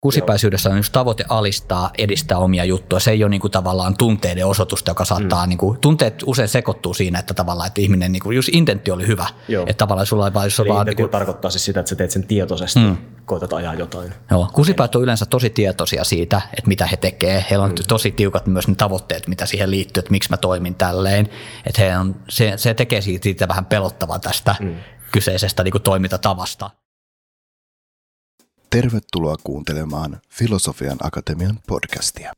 Kusipäisyydessä on just tavoite alistaa, edistää omia juttuja. Se ei ole niin kuin tavallaan tunteiden osoitusta, joka saattaa, mm. niin kuin, tunteet usein sekoittuu siinä, että tavallaan, että ihminen, niin kuin, just intentti oli hyvä. Joo. Että tavallaan sulla ei vaan, jos vaan... Niin kuin, tarkoittaa siis sitä, että sä teet sen tietoisesti, mm. koetat ajaa jotain. Joo, kusipäät on yleensä tosi tietoisia siitä, että mitä he tekee. Heillä on mm. tosi tiukat myös ne tavoitteet, mitä siihen liittyy, että miksi mä toimin tälleen. Että he on, se, se tekee siitä vähän pelottavaa tästä mm. kyseisestä niin kuin toimintatavasta. Tervetuloa kuuntelemaan Filosofian Akatemian podcastia.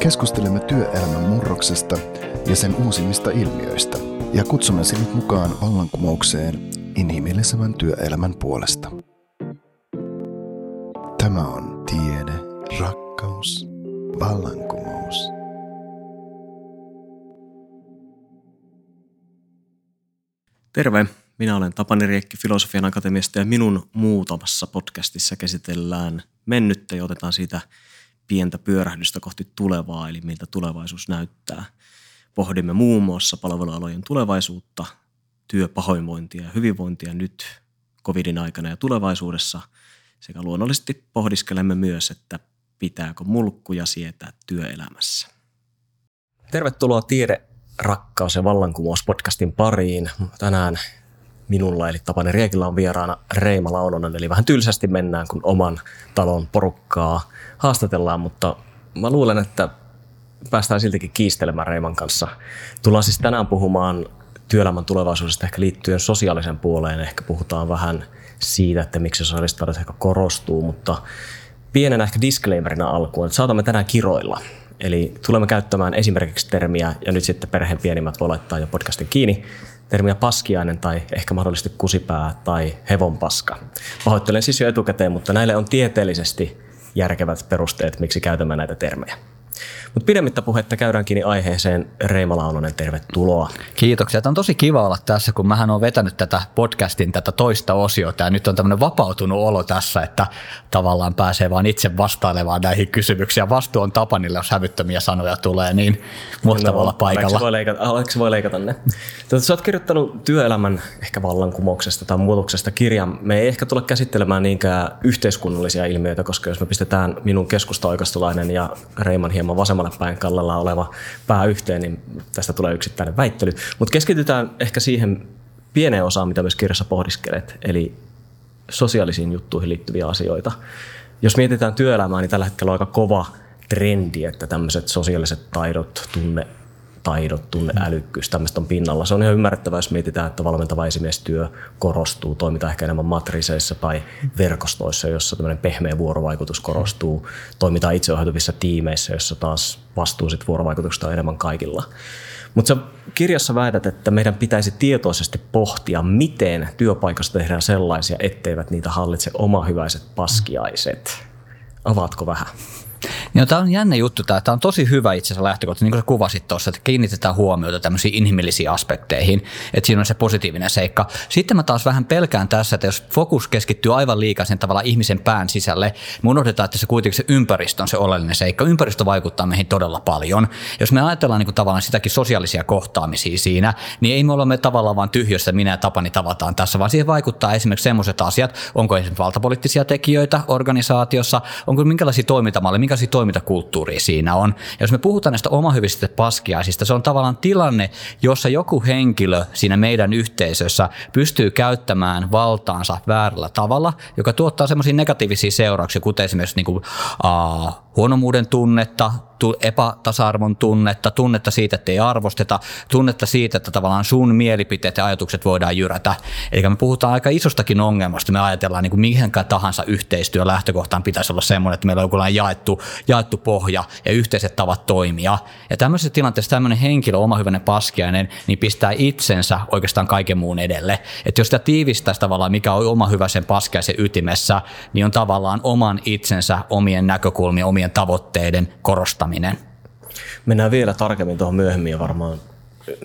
Keskustelemme työelämän murroksesta ja sen uusimmista ilmiöistä ja kutsumme sinut mukaan vallankumoukseen inhimillisemmän työelämän puolesta. Tämä on tiede, rakkaus, vallankumous. Terve! Minä olen Tapani Riekki Filosofian Akatemiasta ja minun muutamassa podcastissa käsitellään mennyttä ja otetaan siitä pientä pyörähdystä kohti tulevaa, eli miltä tulevaisuus näyttää. Pohdimme muun muassa palvelualojen tulevaisuutta, työpahoinvointia ja hyvinvointia nyt covidin aikana ja tulevaisuudessa sekä luonnollisesti pohdiskelemme myös, että pitääkö mulkkuja sietää työelämässä. Tervetuloa Tiede, rakkaus ja vallankumous podcastin pariin. Tänään minulla, eli Tapani Riekillä on vieraana Reima Launonen, eli vähän tylsästi mennään, kun oman talon porukkaa haastatellaan, mutta mä luulen, että päästään siltikin kiistelemään Reiman kanssa. Tullaan siis tänään puhumaan työelämän tulevaisuudesta ehkä liittyen sosiaalisen puoleen. Ehkä puhutaan vähän siitä, että miksi sosiaaliset ehkä korostuu, mutta pienenä ehkä disclaimerina alkuun, että saatamme tänään kiroilla. Eli tulemme käyttämään esimerkiksi termiä, ja nyt sitten perheen pienimmät voi laittaa jo podcastin kiinni, termiä paskiainen tai ehkä mahdollisesti kusipää tai hevonpaska. Pahoittelen siis jo etukäteen, mutta näille on tieteellisesti järkevät perusteet, miksi käytämme näitä termejä. Mutta pidemmittä puhetta käydään kiinni aiheeseen. Reima Launonen, tervetuloa. Kiitoksia. Tämä on tosi kiva olla tässä, kun mähän olen vetänyt tätä podcastin tätä toista osiota ja nyt on tämmöinen vapautunut olo tässä, että tavallaan pääsee vaan itse vastailemaan näihin kysymyksiin. Vastuu on Tapanille, jos hävyttömiä sanoja tulee, niin muhtavalla no, paikalla. Voi leikata, voi leikata ne? Tätä, sä oot kirjoittanut työelämän ehkä vallankumouksesta tai muutoksesta kirjan. Me ei ehkä tule käsittelemään niinkään yhteiskunnallisia ilmiöitä, koska jos me pistetään minun keskusta ja Reiman hieman vasemmalle vasemmalle päin kallella oleva pää yhteen, niin tästä tulee yksittäinen väittely. Mutta keskitytään ehkä siihen pieneen osaan, mitä myös kirjassa pohdiskelet, eli sosiaalisiin juttuihin liittyviä asioita. Jos mietitään työelämää, niin tällä hetkellä on aika kova trendi, että tämmöiset sosiaaliset taidot, tunne, taidot, tunneälykkyys, tämmöistä on pinnalla. Se on ihan ymmärrettävää, jos mietitään, että valmentava esimiestyö korostuu, toimitaan ehkä enemmän matriseissa tai verkostoissa, jossa tämmöinen pehmeä vuorovaikutus korostuu, toimitaan itseohjautuvissa tiimeissä, jossa taas vastuu sit vuorovaikutuksesta on enemmän kaikilla. Mutta kirjassa väität, että meidän pitäisi tietoisesti pohtia, miten työpaikasta tehdään sellaisia, etteivät niitä hallitse omahyväiset paskiaiset. Avaatko vähän? Niin tämä on jännä juttu. Tämä, tämä on tosi hyvä itse asiassa lähtökohta, niin kuin sä kuvasit tuossa, että kiinnitetään huomiota tämmöisiin inhimillisiin aspekteihin, että siinä on se positiivinen seikka. Sitten mä taas vähän pelkään tässä, että jos fokus keskittyy aivan liikaa sen tavallaan ihmisen pään sisälle, me unohdetaan, että se kuitenkin se ympäristö on se oleellinen seikka. Ympäristö vaikuttaa meihin todella paljon. Jos me ajatellaan niin kuin tavallaan sitäkin sosiaalisia kohtaamisia siinä, niin ei me olla me tavallaan vain tyhjössä, minä ja Tapani tavataan tässä, vaan siihen vaikuttaa esimerkiksi sellaiset asiat, onko esimerkiksi valtapoliittisia tekijöitä organisaatiossa, onko minkälaisia toimintamalleja, minkälaisia toimintakulttuuria siinä on. Ja jos me puhutaan näistä omahyvisistä paskiaisista, se on tavallaan tilanne, jossa joku henkilö siinä meidän yhteisössä pystyy käyttämään valtaansa väärällä tavalla, joka tuottaa semmoisia negatiivisia seurauksia, kuten esimerkiksi niin kuin, uh, huonomuuden tunnetta, epätasa-arvon tunnetta, tunnetta siitä, että ei arvosteta, tunnetta siitä, että tavallaan sun mielipiteet ja ajatukset voidaan jyrätä. Eli me puhutaan aika isostakin ongelmasta. Me ajatellaan niin kuin mihinkään tahansa yhteistyö lähtökohtaan pitäisi olla semmoinen, että meillä on joku jaettu, jaettu pohja ja yhteiset tavat toimia. Ja tämmöisessä tilanteessa tämmöinen henkilö, oma hyvänen paskiainen, niin pistää itsensä oikeastaan kaiken muun edelle. Että jos sitä tiivistäisi tavallaan, mikä on oma hyvä sen paskiaisen ytimessä, niin on tavallaan oman itsensä, omien näkökulmien, omien tavoitteiden korostaminen. Mennään vielä tarkemmin tuohon myöhemmin ja varmaan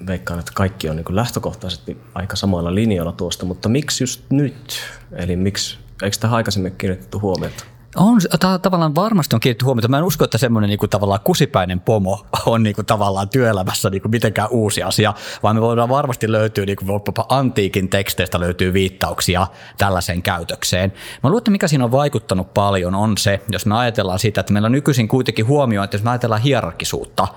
veikkaan, että kaikki on niin lähtökohtaisesti aika samoilla linjoilla tuosta, mutta miksi just nyt? Eli miksi, eikö tähän aikaisemmin kiinnitetty huomiota? On, ta- tavallaan varmasti on kiinnitetty huomiota. Mä en usko, että semmoinen niin tavallaan kusipäinen pomo on niin kuin, tavallaan työelämässä niin kuin, mitenkään uusi asia, vaan me voidaan varmasti löytyä, niin kuin, antiikin teksteistä löytyy viittauksia tällaiseen käytökseen. Mä luulen, että mikä siinä on vaikuttanut paljon on se, jos me ajatellaan sitä, että meillä on nykyisin kuitenkin huomioon, että jos me ajatellaan hierarkisuutta,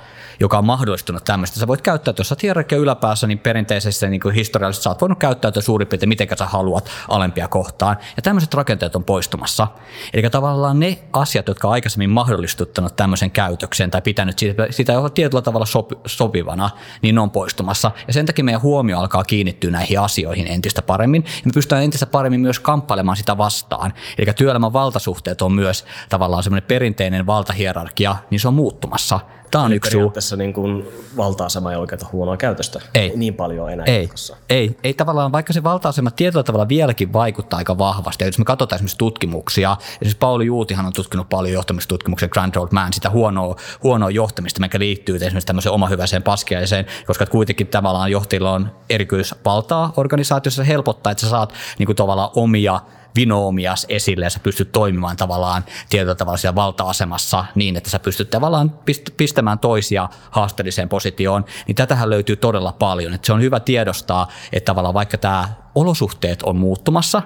joka on mahdollistunut tämmöistä. Sä voit käyttää, jos sä hierarkia yläpäässä, niin perinteisesti niin kuin historiallisesti sä oot voinut käyttäytyä suurin piirtein miten sä haluat alempia kohtaan. Ja tämmöiset rakenteet on poistumassa. Eli tavallaan ne asiat, jotka on aikaisemmin mahdollistuttanut tämmöisen käytöksen tai pitänyt sitä, sitä tietyllä tavalla sopi, sopivana, niin ne on poistumassa. Ja sen takia meidän huomio alkaa kiinnittyä näihin asioihin entistä paremmin. Ja me pystytään entistä paremmin myös kamppailemaan sitä vastaan. Eli työelämän valtasuhteet on myös tavallaan semmoinen perinteinen valtahierarkia, niin se on muuttumassa. Tämä on Eli yksi periaatteessa niin kuin valta-asema ei oikein huonoa käytöstä Ei. niin paljon enää ei, jatkossa. ei, ei tavallaan, vaikka se valta-asema tietyllä tavalla vieläkin vaikuttaa aika vahvasti. Ja jos me katsotaan esimerkiksi tutkimuksia, esimerkiksi Pauli Juutihan on tutkinut paljon johtamistutkimuksia, Grand Old Man, sitä huonoa, huonoa johtamista, mikä liittyy esimerkiksi tämmöiseen omahyväiseen paskiaiseen, koska kuitenkin tavallaan johtajilla on erityisvaltaa organisaatiossa, se helpottaa, että sä saat niin kuin tavallaan omia vinoomias esille ja sä pystyt toimimaan tavallaan tietyllä tavalla siellä valta-asemassa niin, että sä pystyt tavallaan pistämään toisia haasteelliseen positioon, niin tätähän löytyy todella paljon. Että se on hyvä tiedostaa, että tavallaan vaikka tämä olosuhteet on muuttumassa,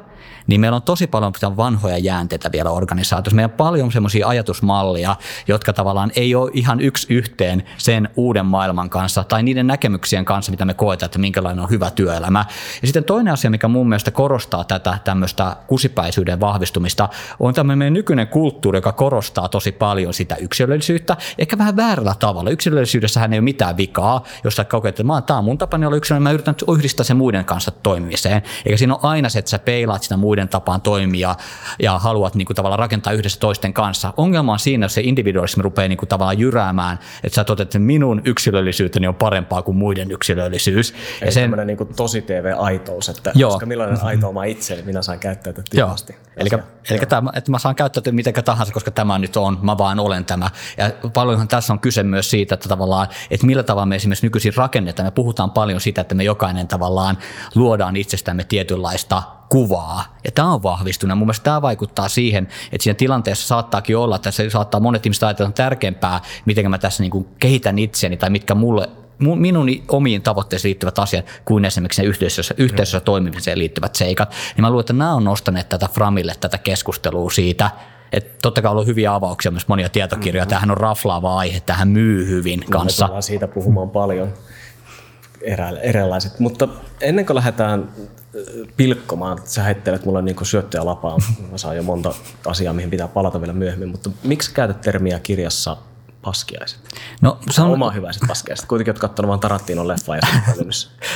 niin meillä on tosi paljon vanhoja jäänteitä vielä organisaatiossa. Meillä on paljon semmoisia ajatusmallia, jotka tavallaan ei ole ihan yksi yhteen sen uuden maailman kanssa tai niiden näkemyksien kanssa, mitä me koetaan, että minkälainen on hyvä työelämä. Ja sitten toinen asia, mikä mun mielestä korostaa tätä tämmöistä kusipäisyyden vahvistumista, on tämmöinen meidän nykyinen kulttuuri, joka korostaa tosi paljon sitä yksilöllisyyttä, ehkä vähän väärällä tavalla. Yksilöllisyydessähän ei ole mitään vikaa, jos sä kokeat, että tämä on mun tapani olla yksilöllinen, mä yritän yhdistää sen muiden kanssa toimimiseen. Eikä siinä ole aina se, että sä peilaat sitä muiden tapaan toimia ja haluat niin kuin, tavallaan rakentaa yhdessä toisten kanssa. Ongelma on siinä, jos se individualismi rupeaa niin kuin, tavallaan jyräämään, että sä toteat, että minun yksilöllisyyteni on parempaa kuin muiden yksilöllisyys. Eli ja sen, niin kuin tosi TV-aitous, että joo. koska millainen aito oma itse, niin minä saan käyttäytyä tyhmästi. Eli, eli tämä, että mä saan käyttäytyä miten tahansa, koska tämä nyt on, mä vaan olen tämä. Ja paljonhan tässä on kyse myös siitä, että tavallaan, että millä tavalla me esimerkiksi nykyisin rakennetaan. Me puhutaan paljon siitä, että me jokainen tavallaan luodaan itsestämme tietynlaista kuvaa. Ja tämä on vahvistunut. Mun mielestä tämä vaikuttaa siihen, että siinä tilanteessa saattaakin olla, että se saattaa monet ihmiset ajatella tärkeämpää, miten mä tässä niin kuin kehitän itseäni tai mitkä mulle minun omiin tavoitteisiin liittyvät asiat kuin esimerkiksi ne yhteisössä, yhteisössä toimimiseen liittyvät seikat. Niin mä luulen, että nämä on nostaneet tätä Framille tätä keskustelua siitä, että totta kai on ollut hyviä avauksia, myös monia tietokirjoja. Mm-hmm. Tämähän on raflaava aihe, tähän myy hyvin kanssa. Me siitä puhumaan paljon erilaiset. Mutta ennen kuin lähdetään pilkkomaan. Sä heittelet mulle niin syöttöjä lapaa. Mä saan jo monta asiaa, mihin pitää palata vielä myöhemmin. Mutta miksi käytät termiä kirjassa paskiaiset? No, se on... Oma hyväiset paskiaiset. Kuitenkin olet katsonut vaan Tarantinon leffaa ja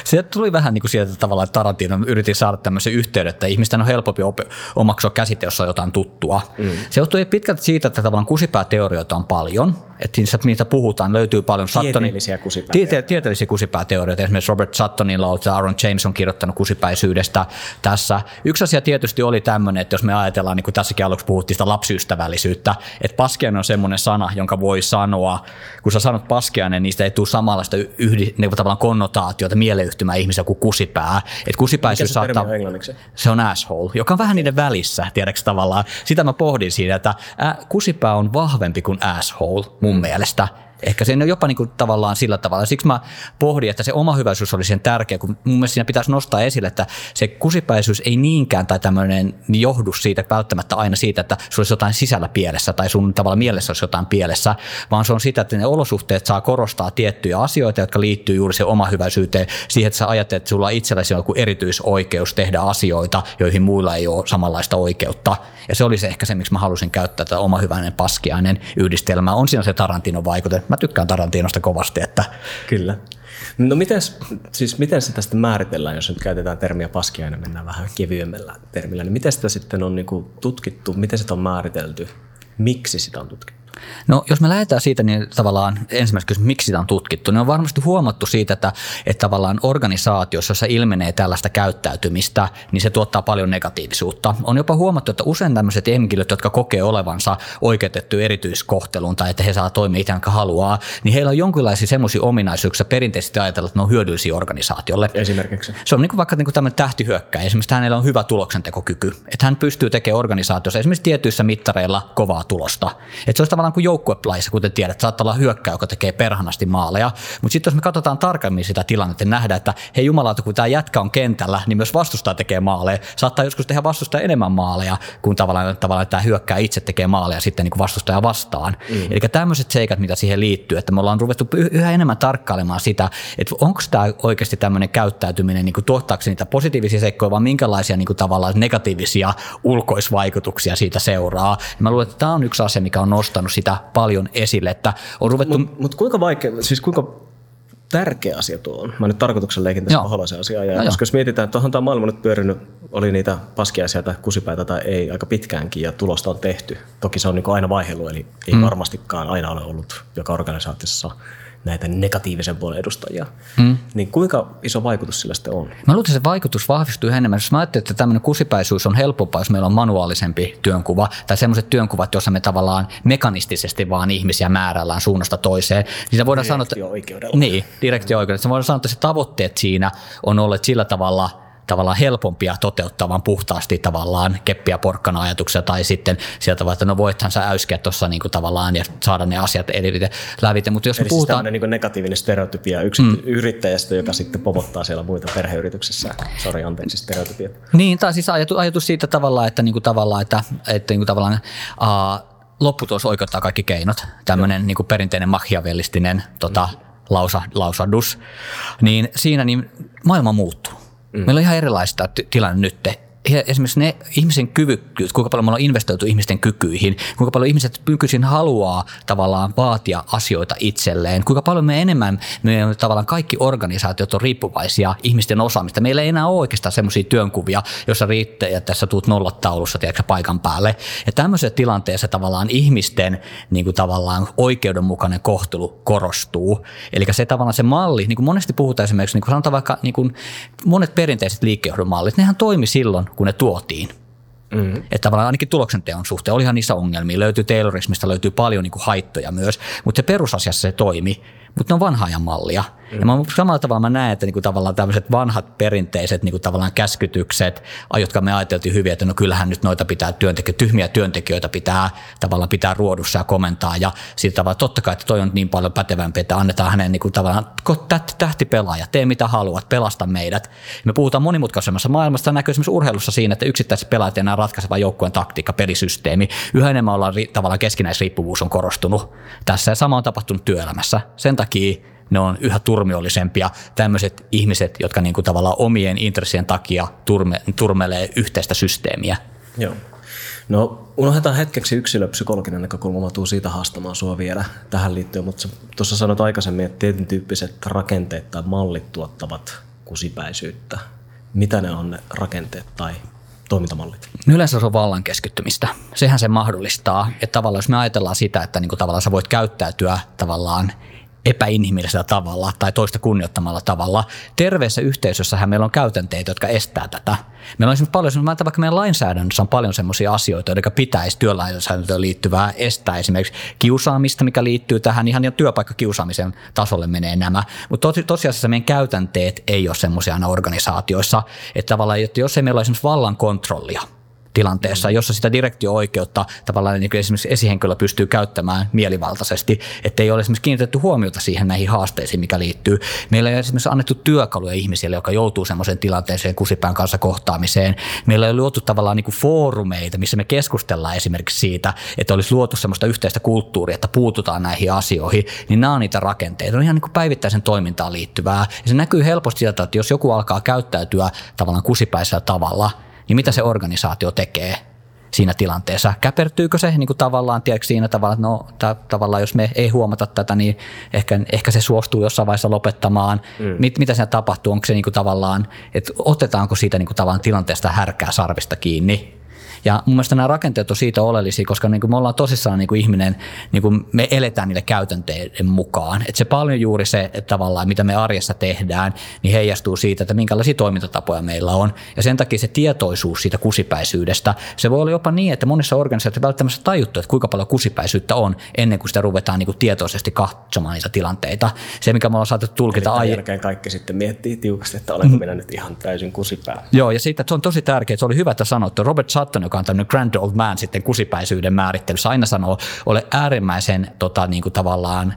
Sieltä tuli vähän niin kuin sieltä tavalla, että Tarantino yritin saada tämmöisen yhteyden, että ihmisten on helpompi op- omaksua käsite, jos on jotain tuttua. Mm. Se johtuu pitkälti siitä, että tavallaan kusipääteorioita on paljon, että niistä puhutaan, löytyy paljon Tieteellisiä kusipääteorioita. Tiete- tieteellisiä kusipääteorioita. Esimerkiksi Robert Suttonilla on Aaron James on kirjoittanut kusipäisyydestä tässä. Yksi asia tietysti oli tämmöinen, että jos me ajatellaan, niin kuin tässäkin aluksi puhuttiin sitä lapsiystävällisyyttä, että paskiainen on semmoinen sana, jonka voi sanoa, kun sä sanot paskiainen, niin sitä ei tule samanlaista yhdi, niin tavallaan konnotaatiota, mieleyhtymää ihmisiä kuin kusipää. Että kusipäisyys Mikä se saattaa, englanniksi? Se on asshole, joka on vähän niiden välissä, tiedätkö tavallaan. Sitä mä pohdin siinä, että ä, kusipää on vahvempi kuin asshole mun mielestä. Ehkä se on jopa niin kuin tavallaan sillä tavalla. Siksi mä pohdin, että se oma hyväisyys oli sen tärkeä, kun mun mielestä siinä pitäisi nostaa esille, että se kusipäisyys ei niinkään tai tämmöinen johdu siitä välttämättä aina siitä, että sulla olisi jotain sisällä pielessä tai sun tavalla mielessä olisi jotain pielessä, vaan se on sitä, että ne olosuhteet saa korostaa tiettyjä asioita, jotka liittyy juuri se oma hyväisyyteen, siihen, että sä ajattelet, että sulla itselläsi on joku erityisoikeus tehdä asioita, joihin muilla ei ole samanlaista oikeutta. Ja se oli se ehkä se, miksi mä halusin käyttää tätä oma hyväinen paskiainen yhdistelmä. On siinä se Tarantinon vaikute mä tykkään Tarantinosta kovasti. Että... Kyllä. No miten, siis miten sitä sitten määritellään, jos nyt käytetään termiä paskiainen, mennään vähän kevyemmällä termillä, niin miten sitä sitten on niin kuin tutkittu, miten sitä on määritelty, miksi sitä on tutkittu? No jos me lähdetään siitä, niin tavallaan ensimmäisenä kysymys, miksi sitä on tutkittu, niin on varmasti huomattu siitä, että, että tavallaan organisaatiossa, jossa ilmenee tällaista käyttäytymistä, niin se tuottaa paljon negatiivisuutta. On jopa huomattu, että usein tämmöiset henkilöt, jotka kokee olevansa oikeutettu erityiskohteluun tai että he saa toimia itse haluaa, niin heillä on jonkinlaisia semmoisia ominaisuuksia perinteisesti ajatella, että ne on hyödyllisiä organisaatiolle. Esimerkiksi. Se on niin kuin vaikka niin kuin tämmöinen tähtihyökkäjä. Esimerkiksi hänellä on hyvä tuloksentekokyky. Että hän pystyy tekemään organisaatiossa esimerkiksi tietyissä mittareilla kovaa tulosta. Että se olisi tavallaan kuin joukkuepelaissa, kuten tiedät, saattaa olla hyökkäjä, joka tekee perhanasti maaleja. Mutta sitten jos me katsotaan tarkemmin sitä tilannetta, niin nähdään, että hei jumalauta, kun tämä jätkä on kentällä, niin myös vastustaja tekee maaleja. Saattaa joskus tehdä vastustaja enemmän maaleja, kun tavallaan, tavallaan tämä hyökkää itse tekee maaleja sitten niin kuin vastustaja vastaan. Mm. Eli tämmöiset seikat, mitä siihen liittyy, että me ollaan ruvettu yhä enemmän tarkkailemaan sitä, että onko tämä oikeasti tämmöinen käyttäytyminen, niin kuin tuottaako niitä positiivisia seikkoja, vai minkälaisia niin kuin tavallaan negatiivisia ulkoisvaikutuksia siitä seuraa. Ja mä luulen, että tämä on yksi asia, mikä on nostanut sitä paljon esille, että on ruvettu... Mutta mut kuinka vaikea, siis kuinka tärkeä asia tuo on. Mä nyt tarkoituksen leikin tässä paholaisen asiaa. Ja no koska jos mietitään, että tuohon tämä maailma nyt pyörinyt, oli niitä paskiaisia tai kusipäitä tai ei aika pitkäänkin ja tulosta on tehty. Toki se on niin aina vaihellut, eli ei mm. varmastikaan aina ole ollut joka organisaatiossa näitä negatiivisen puolen edustajia. Mm. Niin kuinka iso vaikutus sillä sitten on? Mä luulen, että se vaikutus vahvistuu enemmän. Jos mä ajattelen, että tämmöinen kusipäisyys on helpompaa, jos meillä on manuaalisempi työnkuva tai semmoiset työnkuvat, joissa me tavallaan mekanistisesti vaan ihmisiä määrällään suunnasta toiseen. Niin se voidaan sanoa, että, niin, direktio-oikeudella. Se voidaan sanoa, että se tavoitteet siinä on ollut sillä tavalla – tavallaan helpompia toteuttaa vaan puhtaasti tavallaan keppiä porkkana ajatuksia tai sitten sieltä tavalla, että no voithan sä äyskeä tuossa niin tavallaan ja saada ne asiat eri lävite. Mutta jos Eli siis puhutaan... Siis niin negatiivinen stereotypia yksi mm. yrittäjästä, joka sitten pomottaa siellä muita perheyrityksissä. Sori, anteeksi stereotypia. Niin, tai siis ajatus, ajatus siitä tavallaan, että, niin kuin tavallaan, että, että niin kuin tavallaan, uh, lopputulos oikeuttaa kaikki keinot. Tämmöinen niin perinteinen machiavellistinen tota, mm. lausa, lausadus. Niin siinä niin maailma muuttuu Mm. Meillä on ihan erilaista tilanne nyt esimerkiksi ne ihmisen kyvykkyys, kuinka paljon me ollaan investoitu ihmisten kykyihin, kuinka paljon ihmiset nykyisin haluaa tavallaan vaatia asioita itselleen, kuinka paljon me enemmän, me tavallaan kaikki organisaatiot on riippuvaisia ihmisten osaamista. Meillä ei enää ole oikeastaan semmoisia työnkuvia, joissa riittää, että tässä tuut nollat taulussa tiedätkö, paikan päälle. Ja tämmöisessä tilanteessa tavallaan ihmisten niin kuin tavallaan oikeudenmukainen kohtelu korostuu. Eli se tavallaan se malli, niin kuin monesti puhutaan esimerkiksi, niin kuin sanotaan vaikka niin kuin monet perinteiset liikkeenjohdon mallit, nehän toimi silloin, kun ne tuotiin. Mm-hmm. Että tavallaan ainakin tuloksenteon suhteen olihan niissä ongelmia. Löytyy Taylorismista, löytyy paljon niin kuin haittoja myös, mutta se perusasiassa se toimi mutta ne on vanha ajan mallia. Mm. Ja mä, samalla tavalla mä näen, että niinku tavallaan tämmöiset vanhat perinteiset niinku tavallaan käskytykset, jotka me ajateltiin hyvin, että no kyllähän nyt noita pitää työntekijöitä, tyhmiä työntekijöitä pitää tavallaan pitää ruodussa ja komentaa. Ja siitä tavalla totta kai, että toi on niin paljon pätevämpi, että annetaan hänen niinku tavallaan tähti pelaaja, tee mitä haluat, pelasta meidät. Me puhutaan monimutkaisemmassa maailmassa, tämä näkyy esimerkiksi urheilussa siinä, että yksittäiset pelaajat enää ratkaiseva joukkueen taktiikka, pelisysteemi. Yhä enemmän ollaan tavallaan keskinäisriippuvuus on korostunut tässä ja sama on tapahtunut työelämässä. Sen takia ne on yhä turmiollisempia. Tämmöiset ihmiset, jotka niin kuin tavallaan omien intressien takia turme, turmelee yhteistä systeemiä. Joo. No unohdetaan hetkeksi yksilöpsykologinen näkökulma, mä tuun siitä haastamaan sua vielä tähän liittyen, mutta tuossa sanoit aikaisemmin, että tietyn tyyppiset rakenteet tai mallit tuottavat kusipäisyyttä. Mitä ne on ne rakenteet tai toimintamallit? Yleensä se on vallan keskittymistä. Sehän se mahdollistaa, että tavallaan jos me ajatellaan sitä, että niin kuin tavallaan sä voit käyttäytyä tavallaan – epäinhimillisellä tavalla tai toista kunnioittamalla tavalla. Terveessä yhteisössähän meillä on käytänteitä, jotka estää tätä. Meillä on esimerkiksi paljon, vaikka meidän lainsäädännössä on paljon sellaisia asioita, jotka pitäisi työlainsäädäntöön liittyvää estää esimerkiksi kiusaamista, mikä liittyy tähän ihan työpaikkakiusaamisen tasolle menee nämä. Mutta tosiasiassa meidän käytänteet ei ole semmoisia organisaatioissa, että tavallaan, että jos ei meillä ole esimerkiksi vallan kontrollia, tilanteessa, jossa sitä direktio-oikeutta tavallaan niin kuin esimerkiksi esihenkilö pystyy käyttämään mielivaltaisesti, ettei ole esimerkiksi kiinnitetty huomiota siihen näihin haasteisiin, mikä liittyy. Meillä ei ole esimerkiksi annettu työkaluja ihmisille, jotka joutuu semmoiseen tilanteeseen kusipään kanssa kohtaamiseen. Meillä ei ole luotu tavallaan niin kuin foorumeita, missä me keskustellaan esimerkiksi siitä, että olisi luotu semmoista yhteistä kulttuuria, että puututaan näihin asioihin, niin nämä on niitä rakenteita. on ihan niin kuin päivittäisen toimintaan liittyvää. Ja se näkyy helposti sieltä, että jos joku alkaa käyttäytyä tavallaan kusipäisellä tavalla – niin mitä se organisaatio tekee siinä tilanteessa? Käpertyykö se niin kuin tavallaan, tiedätkö, siinä tavalla, että no ta- tavallaan jos me ei huomata tätä, niin ehkä, ehkä se suostuu jossain vaiheessa lopettamaan. Mm. Mit, mitä siinä tapahtuu? Onko se niin kuin tavallaan, että otetaanko siitä niin kuin tavallaan tilanteesta härkää sarvista kiinni? Ja mun mielestä nämä rakenteet on siitä oleellisia, koska niin kuin me ollaan tosissaan niin kuin ihminen, niin kuin me eletään niille käytänteiden mukaan. Että se paljon juuri se, että tavallaan mitä me arjessa tehdään, niin heijastuu siitä, että minkälaisia toimintatapoja meillä on. Ja sen takia se tietoisuus siitä kusipäisyydestä, se voi olla jopa niin, että monissa organisaatioissa välttämättä tajuttu, että kuinka paljon kusipäisyyttä on ennen kuin sitä ruvetaan niin kuin tietoisesti katsomaan niitä tilanteita. Se, mikä me ollaan saatu tulkita aiemmin. jälkeen kaikki sitten miettii tiukasti, että olenko minä nyt ihan täysin kusipää. Joo, ja siitä, että se on tosi tärkeää, että se oli hyvä, että sanoit. Robert Sutton, joka on tämmöinen grand old man sitten kusipäisyyden määrittelyssä, aina sanoo, ole äärimmäisen tota, niin kuin tavallaan,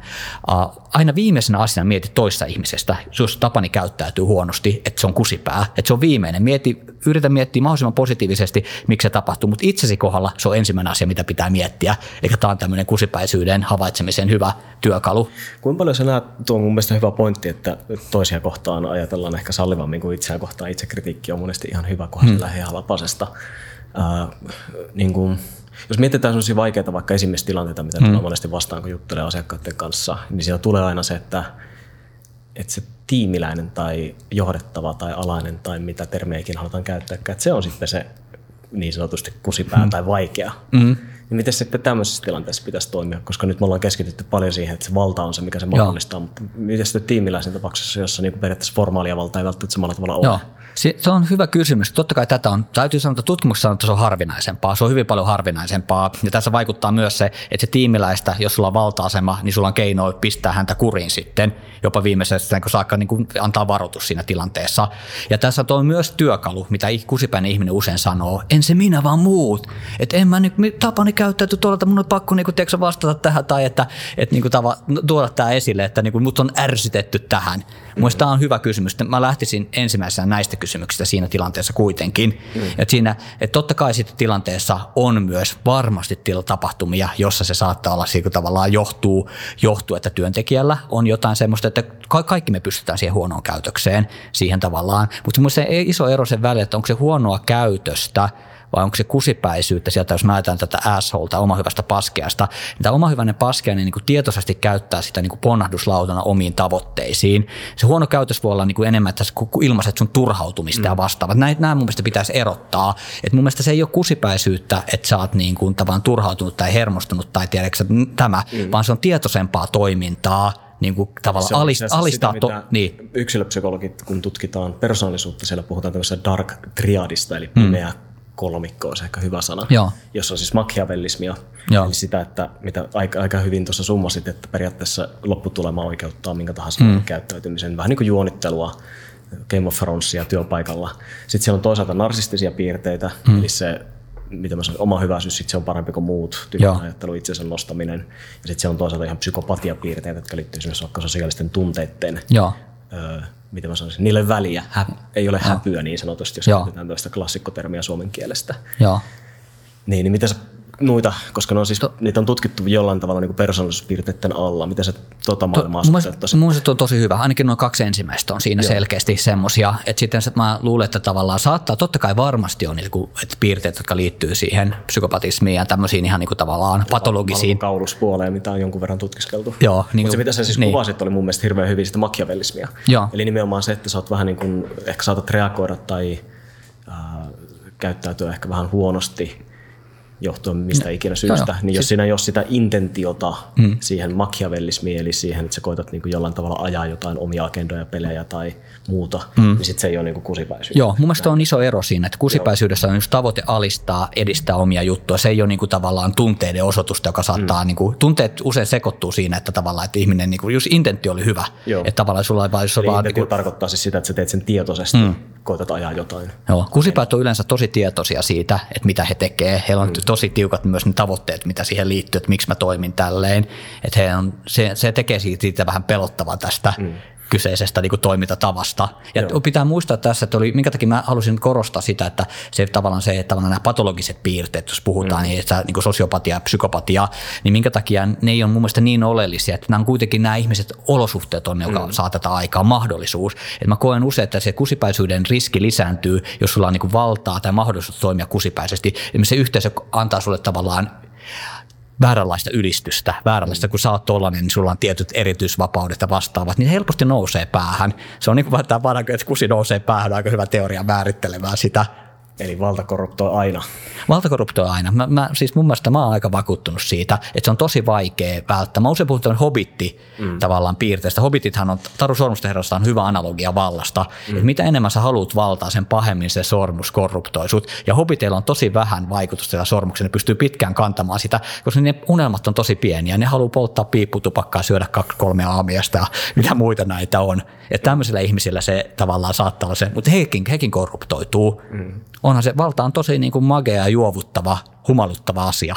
uh, aina viimeisenä asiana mieti toista ihmisestä, jos Tapani käyttäytyy huonosti, että se on kusipää, että se on viimeinen. Mieti, yritä miettiä mahdollisimman positiivisesti, miksi se tapahtuu, mutta itsesi kohdalla se on ensimmäinen asia, mitä pitää miettiä. Eli tämä on tämmöinen kusipäisyyden havaitsemisen hyvä työkalu. Kuinka paljon sä näet, tuo on mun mielestä hyvä pointti, että toisia kohtaan ajatellaan ehkä sallivammin kuin itseään kohtaan. Itsekritiikki on monesti ihan hyvä, kunhan hmm. se lähtee halapasesta. Äh, niin kuin, jos mietitään sellaisia vaikeita vaikka esimiestilanteita, mitä hmm. tulee monesti vastaan, kun juttelee asiakkaiden kanssa, niin siinä tulee aina se, että, että se tiimiläinen tai johdettava tai alainen tai mitä termejäkin halutaan käyttää, että se on sitten se niin sanotusti kusipää hmm. tai vaikea. Hmm. Niin miten sitten tämmöisessä tilanteessa pitäisi toimia, koska nyt me ollaan keskitytty paljon siihen, että se valta on se, mikä se mahdollistaa, mutta miten sitten tiimiläisen tapauksessa, jossa niin periaatteessa formaalia valtaa ei välttämättä samalla tavalla ole? Joo. Se, se on hyvä kysymys. Totta kai tätä on, täytyy sanoa, että tutkimuksessa on, että se on harvinaisempaa. Se on hyvin paljon harvinaisempaa. Ja tässä vaikuttaa myös se, että se tiimiläistä, jos sulla on valta-asema, niin sulla on keino pistää häntä kuriin sitten, jopa viimeisessä, kun saakka niin kuin antaa varoitus siinä tilanteessa. Ja tässä on myös työkalu, mitä kusipäinen ihminen usein sanoo, en se minä, vaan muut. Että en mä nyt, tapani käyttäytyy tuolla, että mun on pakko niin kuin, vastata tähän tai että, että niin kuin, tava, tuoda tämä esille, että niin kuin, mut on ärsytetty tähän. Mielestäni tämä on hyvä kysymys. Mä lähtisin ensimmäisenä näistä kysymyksistä siinä tilanteessa kuitenkin. Mm. Että siinä, että totta kai sitten tilanteessa on myös varmasti tapahtumia, jossa se saattaa olla sillä tavallaan johtuu, johtuu, että työntekijällä on jotain semmoista, että kaikki me pystytään siihen huonoon käytökseen, siihen tavallaan. Mutta se iso ero sen välillä, että onko se huonoa käytöstä, vai onko se kusipäisyyttä sieltä, jos määritään tätä assholta, oma hyvästä paskeasta, niin tämä oma hyvänen paskeainen niin kuin tietoisesti käyttää sitä niin kuin ponnahduslautana omiin tavoitteisiin. Se huono käytös voi olla niin kuin enemmän tässä kun ilmaiset sun turhautumista mm. ja vastaavat. Näin, nämä mun mielestä pitäisi erottaa. Et mun mielestä se ei ole kusipäisyyttä, että sä oot niin kuin tavan turhautunut tai hermostunut tai tiedätkö tämä, mm. vaan se on tietoisempaa toimintaa, niin kuin tavallaan se alist, alistaa. Sitä, to, niin. Yksilöpsykologit, kun tutkitaan persoonallisuutta, siellä puhutaan tämmöisestä dark triadista, eli pimeä mm kolmikko on ehkä hyvä sana, Joo. jossa on siis machiavellismia, Joo. eli sitä, että mitä aika, aika hyvin tuossa summasit, että periaatteessa lopputulema oikeuttaa minkä tahansa mm. käyttäytymisen, vähän niin kuin juonittelua, Game of Thronesia työpaikalla. Sitten siellä on toisaalta narsistisia piirteitä, mm. eli se mitä mä sanon, oma hyväisyys, sit se on parempi kuin muut, tyhjän ajattelu, itsensä nostaminen. Ja sitten se on toisaalta ihan psykopatiapiirteitä, jotka liittyy esimerkiksi vaikka sosiaalisten tunteiden Joo. Öö, mitä mä sanoisin, niille väliä. Hä, ei ole häpyä niin sanotusti, jos käytetään tällaista klassikkotermiä suomen kielestä. Joo. Niin, niin mitä sä noita, koska ne on siis, to, niitä on tutkittu jollain tavalla niin persoonallisuuspiirteiden alla. Miten se tota maailmaa to, Mun mielestä on tosi hyvä. Ainakin noin kaksi ensimmäistä on siinä Joo. selkeästi semmoisia. Että sitten että mä luulen, että tavallaan saattaa, totta kai varmasti on niin kuin, että piirteet, jotka liittyy siihen psykopatismiin ja tämmöisiin ihan niin kuin tavallaan patologisiin. Kauluspuoleen, mitä on jonkun verran tutkiskeltu. Joo. Niin Mutta se mitä sä siis niin. kuvasit oli mun mielestä hirveän hyvin sitä makiavellismia. Joo. Eli nimenomaan se, että sä oot vähän niin kuin, ehkä saatat reagoida tai äh, käyttäytyä ehkä vähän huonosti johtuen mistä ikinä syystä, joo, joo. niin jos siinä ei ole sitä intentiota mm. siihen machiavellismiin, eli siihen, että sä koetat niin kuin jollain tavalla ajaa jotain omia agendoja, pelejä tai muuta, mm. niin sitten se ei ole niin kusipäisyyttä. Joo, mun mielestä on iso ero siinä, että kusipäisyydessä on just tavoite alistaa, edistää omia juttuja. Se ei ole niin kuin tavallaan tunteiden osoitusta, joka saattaa, mm. niin kuin, tunteet usein sekoittuu siinä, että tavallaan, että ihminen, niin kuin, just intentio oli hyvä. Joo. Että tavallaan sulla ei vaan, jos Eli vaan... Niin kuin, tarkoittaa siis sitä, että sä teet sen tietoisesti, mm. koetat ajaa jotain. Joo, kusipäät on yleensä tosi tietoisia siitä, että mitä he tekee. Heillä on mm. Tosi tiukat myös ne tavoitteet, mitä siihen liittyy, että miksi mä toimin tälleen. Että he on, se, se tekee siitä vähän pelottavaa tästä. Mm kyseisestä niin kuin toimintatavasta. Ja Joo. pitää muistaa tässä, että oli, minkä takia mä halusin korostaa sitä, että se tavallaan se, että tavallaan nämä patologiset piirteet, jos puhutaan, mm. niin, että niin kuin sosiopatia ja psykopatia, niin minkä takia ne ei ole mun mielestä niin oleellisia, että nämä on kuitenkin nämä ihmiset, olosuhteet on, joka mm. saa tätä aikaa, mahdollisuus. Että mä koen usein, että se kusipäisyyden riski lisääntyy, jos sulla on niin kuin valtaa tai mahdollisuus toimia kusipäisesti. Ja se yhteisö antaa sulle tavallaan vääränlaista ylistystä, vääränlaista, kun sä oot tollanen, niin sulla on tietyt erityisvapaudet ja vastaavat, niin helposti nousee päähän. Se on niin kuin tämä vanha, että kusi nousee päähän, aika hyvä teoria määrittelemään sitä. Eli valta korruptoi aina. Valta korruptoi aina. Mä, mä, siis mun mielestä mä oon aika vakuuttunut siitä, että se on tosi vaikea välttää. Mä usein puhun hobitti mm. tavallaan piirteestä. Hobbitithan on, Taru Sormusten herrasta on hyvä analogia vallasta. Mm. Mitä enemmän sä haluat valtaa, sen pahemmin se sormus korruptoi sut. Ja hobbiteilla on tosi vähän vaikutusta sillä sormuksella. Ne pystyy pitkään kantamaan sitä, koska ne unelmat on tosi pieniä. Ne haluaa polttaa piipputupakkaa, syödä kaksi kolmea aamiasta ja mitä muita näitä on. Että tämmöisillä ihmisillä se tavallaan saattaa olla se, mutta hekin, hekin korruptoituu. Mm onhan se valta on tosi niin kuin magea ja juovuttava, humaluttava asia.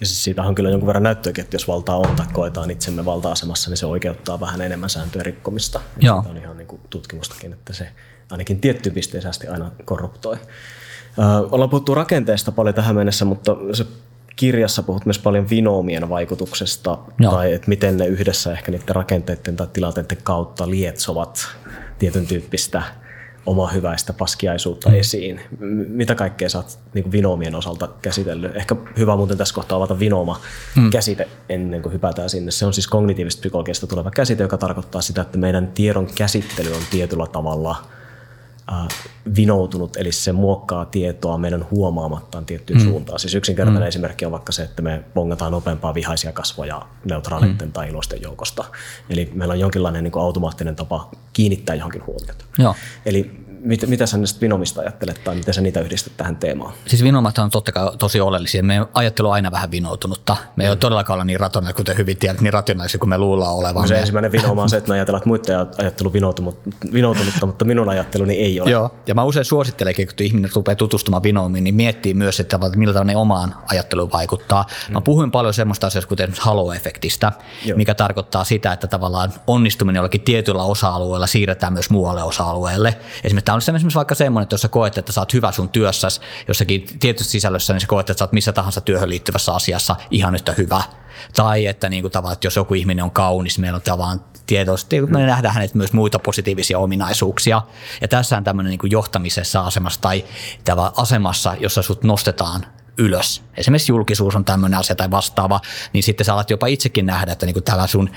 Ja siis siitä on kyllä jonkun verran näyttöäkin, että jos valtaa on tai koetaan itsemme valta-asemassa, niin se oikeuttaa vähän enemmän sääntöjen rikkomista. Ja Joo. On ihan niin kuin tutkimustakin, että se ainakin tiettyyn pisteeseen asti aina korruptoi. Ö, ollaan puhuttu rakenteesta paljon tähän mennessä, mutta se kirjassa puhut myös paljon vinoomien vaikutuksesta, Joo. tai että miten ne yhdessä ehkä niiden rakenteiden tai tilanteiden kautta lietsovat tietyn tyyppistä oma hyväistä paskiaisuutta mm. esiin. Mitä kaikkea sä oot niin vinoomien osalta käsitellyt? Ehkä hyvä muuten tässä kohtaa avata vinooma mm. käsite ennen kuin hypätään sinne. Se on siis kognitiivista psykologiasta tuleva käsite, joka tarkoittaa sitä, että meidän tiedon käsittely on tietyllä tavalla vinoutunut, eli se muokkaa tietoa meidän huomaamattaan tiettyyn mm. suuntaan. Siis yksinkertainen mm. esimerkki on vaikka se, että me bongataan nopeampaa vihaisia kasvoja neutraaleiden mm. tai iloisten joukosta. Eli meillä on jonkinlainen niin kuin automaattinen tapa kiinnittää johonkin huomiota. Joo. Eli mit, mitä sä näistä vinomista ajattelet tai miten sä niitä yhdistät tähän teemaan? Siis vinomat on totta kai tosi oleellisia. Meidän ajattelu on aina vähän vinoutunutta. Me ei mm. ole todellakaan olla niin rationaalisia, kuten hyvin tiedät, niin rationaalisia kuin me luullaan olevan. Se me... ensimmäinen vinoma on se, että me ajatellaan, että muiden ajattelu vinoutunutta, mutta minun ajatteluni ei ole. Joo, ja mä usein suosittelen, kun ihminen rupeaa tutustumaan vinomiin, niin miettii myös, että tavalla ne omaan ajatteluun vaikuttaa. Mm. Mä puhuin paljon semmoista asioista, kuten halo-efektistä, Joo. mikä tarkoittaa sitä, että tavallaan onnistuminen jollakin tietyllä osa-alueella siirretään myös muualle osa-alueelle. Esimerkiksi tämä on esimerkiksi vaikka semmoinen, että jos sä koet, että sä oot hyvä sun työssäsi jossakin tietyssä sisällössä, niin sä koet, että sä oot missä tahansa työhön liittyvässä asiassa ihan yhtä hyvä. Tai että, niin kuin tavallaan, että jos joku ihminen on kaunis, meillä on tavallaan tietoisesti, me nähdään hänet myös muita positiivisia ominaisuuksia. Ja tässä on tämmöinen niin johtamisessa asemassa tai asemassa, jossa sut nostetaan ylös. Esimerkiksi julkisuus on tämmöinen asia tai vastaava, niin sitten sä alat jopa itsekin nähdä, että niinku tällä sun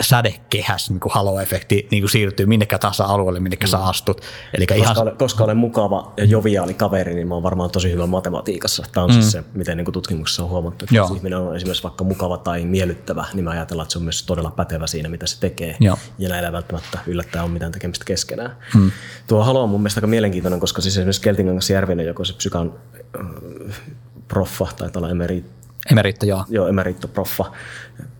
sädekehäs niinku halo-efekti niinku siirtyy minnekä tahansa alueelle, minnekä mm. sä astut. Eli koska, ihan... olen, koska olen mukava ja joviaali kaveri, niin mä oon varmaan tosi hyvä matematiikassa. Tämä on siis mm. siis se, miten niinku tutkimuksessa on huomattu, että Joo. jos ihminen on esimerkiksi vaikka mukava tai miellyttävä, niin mä ajatellaan, että se on myös todella pätevä siinä, mitä se tekee. Joo. Ja näillä välttämättä yllättää on mitään tekemistä keskenään. Mm. Tuo halo on mun mielestä aika mielenkiintoinen, koska siis esimerkiksi Keltingangas Järvinen, joka se psykan proffa, tai olla emerit, Emeritto, joo. Joo, emeritto proffa,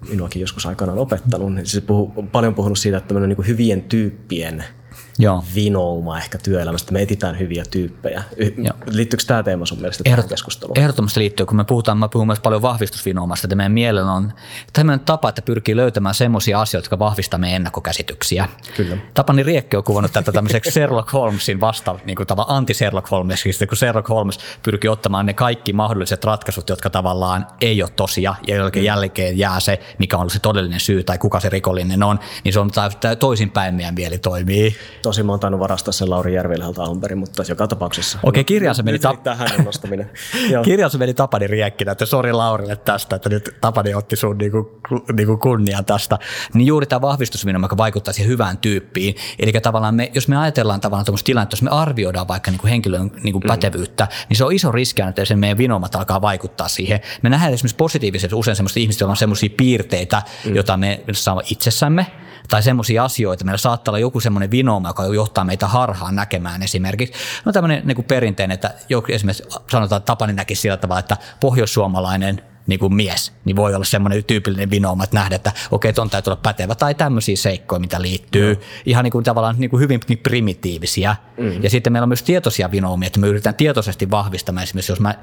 minuakin joskus aikanaan opettanut. Niin se puhu, paljon puhunut siitä, että niin hyvien tyyppien – Joo. vinouma ehkä työelämästä. Me etitään hyviä tyyppejä. Joo. Liittyykö tämä teema sun mielestä Ehdot, keskusteluun? Ehdottomasti liittyy. Kun me puhutaan, mä puhun myös paljon vahvistusvinoumasta, että meidän mielellä on tämmöinen tapa, että pyrkii löytämään semmoisia asioita, jotka vahvistaa meidän ennakkokäsityksiä. Kyllä. Tapani Riekki on kuvannut tätä tämmöiseksi Sherlock Holmesin vasta, niin kuin tavallaan anti-Sherlock Holmes, kun Sherlock Holmes pyrkii ottamaan ne kaikki mahdolliset ratkaisut, jotka tavallaan ei ole tosia, ja joiden mm. jälkeen jää se, mikä on ollut se todellinen syy tai kuka se rikollinen on, niin se on toisinpäin meidän mieli toimii tosi mä oon tainnut varastaa sen Lauri Järvilältä alun perin, mutta joka tapauksessa. Okei, okay, kirjansa meni, tap- tähän nostaminen. kirjansa meni Tapani riekkinä, että sori Laurille tästä, että nyt Tapani otti sun niinku, niinku kunnian tästä. Niin juuri tämä vahvistusvinoma, joka vaikuttaa siihen hyvään tyyppiin. Eli tavallaan me, jos me ajatellaan tavallaan tuommoista tilannetta, jos me arvioidaan vaikka niinku henkilön niinku mm. pätevyyttä, niin se on iso riski, että sen meidän vinomat alkaa vaikuttaa siihen. Me nähdään esimerkiksi positiivisesti usein semmoista ihmistä, joilla on semmoisia piirteitä, mm. joita me saamme itsessämme, tai semmoisia asioita. Meillä saattaa olla joku semmoinen vinooma, joka johtaa meitä harhaan näkemään esimerkiksi. No tämmöinen niin kuin perinteinen, että joku esimerkiksi sanotaan, että Tapani näkisi sillä tavalla, että pohjoissuomalainen – niin kuin mies, niin voi olla semmoinen tyypillinen vinooma, että nähdä, että okei, ton täytyy olla pätevä, tai tämmöisiä seikkoja, mitä liittyy, mm. ihan niin kuin tavallaan niin kuin hyvin niin primitiivisiä. Mm. Ja sitten meillä on myös tietoisia vinoomia, että me yritetään tietoisesti vahvistamaan, esimerkiksi jos mä,